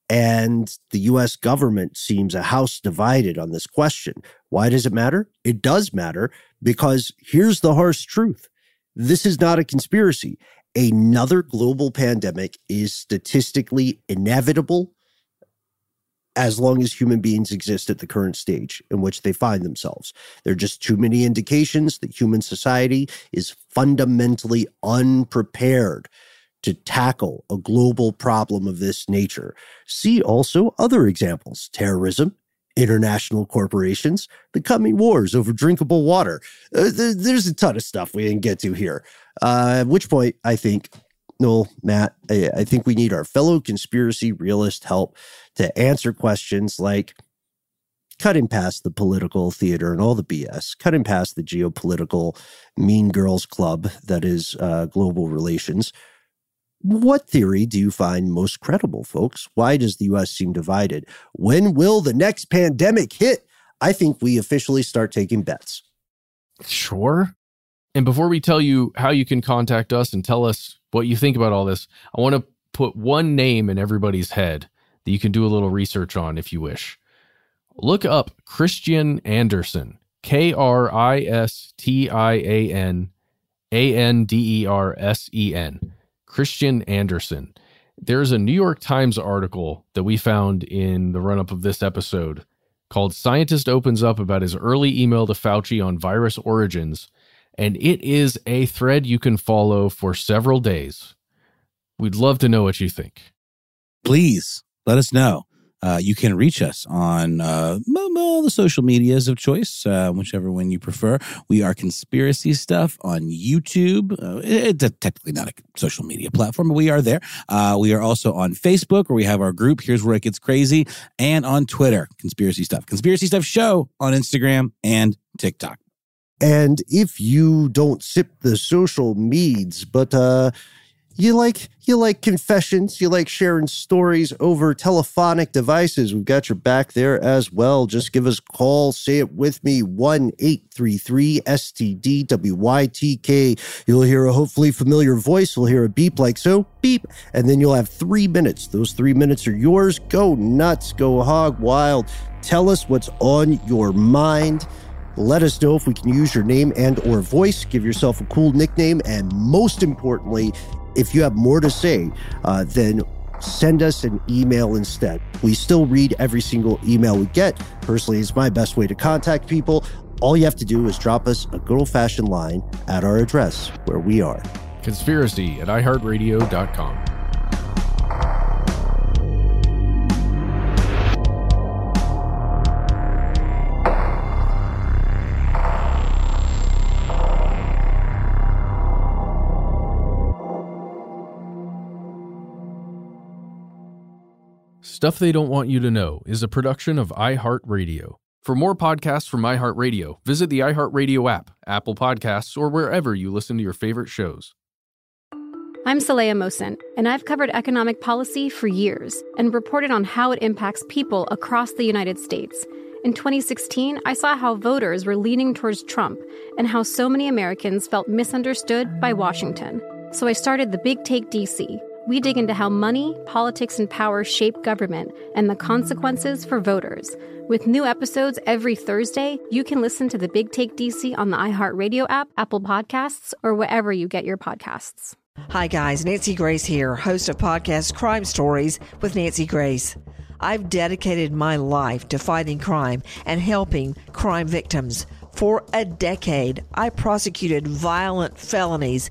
And the US government seems a house divided on this question. Why does it matter? It does matter because here's the harsh truth this is not a conspiracy. Another global pandemic is statistically inevitable as long as human beings exist at the current stage in which they find themselves. There are just too many indications that human society is fundamentally unprepared to tackle a global problem of this nature. See also other examples terrorism, international corporations, the coming wars over drinkable water. Uh, there's a ton of stuff we didn't get to here. Uh, at which point, I think, no, Matt, I, I think we need our fellow conspiracy realist help to answer questions like cutting past the political theater and all the BS, cutting past the geopolitical mean girls club that is uh, global relations. What theory do you find most credible, folks? Why does the US seem divided? When will the next pandemic hit? I think we officially start taking bets. Sure. And before we tell you how you can contact us and tell us what you think about all this, I want to put one name in everybody's head that you can do a little research on if you wish. Look up Kristian Andersen, K R I S T I A N A N D E R S E N. Kristian Andersen. There's a New York Times article that we found in the run up of this episode called Scientist Opens Up about his early email to Fauci on virus origins, and it is a thread you can follow for several days. We'd love to know what you think. Please let us know. Uh, you can reach us on uh, all the social medias of choice, uh, whichever one you prefer. We are Conspiracy Stuff on YouTube. Uh, it's a, technically not a social media platform, but we are there. Uh, we are also on Facebook, where we have our group. Here's where it gets crazy, and on Twitter, Conspiracy Stuff, Conspiracy Stuff Show on Instagram and TikTok. And if you don't sip the social meds, but uh, you like you like confessions, you like sharing stories over telephonic devices. We've got your back there as well. Just give us a call. Say it with me. 1-833-STDWYTK. You'll hear a hopefully familiar voice. You'll hear a beep like so, beep, and then you'll have three minutes. Those three minutes are yours. Go nuts, go hog wild. Tell us what's on your mind. Let us know if we can use your name and or voice. Give yourself a cool nickname, and most importantly, if you have more to say, uh, then send us an email instead. We still read every single email we get. Personally, it's my best way to contact people. All you have to do is drop us a good old fashioned line at our address where we are. Conspiracy at iHeartRadio.com. Stuff They Don't Want You to Know is a production of iHeartRadio. For more podcasts from iHeartRadio, visit the iHeartRadio app, Apple Podcasts, or wherever you listen to your favorite shows. I'm Saleha Mohsin, and I've covered economic policy for years and reported on how it impacts people across the United States. In 2016, I saw how voters were leaning towards Trump and how so many Americans felt misunderstood by Washington. So I started the Big Take DC we dig into how money, politics, and power shape government and the consequences for voters. With new episodes every Thursday, you can listen to the Big Take DC on the iHeartRadio app, Apple Podcasts, or wherever you get your podcasts. Hi, guys. Nancy Grace here, host of podcast Crime Stories with Nancy Grace. I've dedicated my life to fighting crime and helping crime victims. For a decade, I prosecuted violent felonies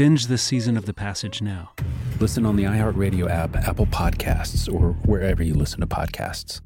Binge this season of The Passage now. Listen on the iHeartRadio app, Apple Podcasts, or wherever you listen to podcasts.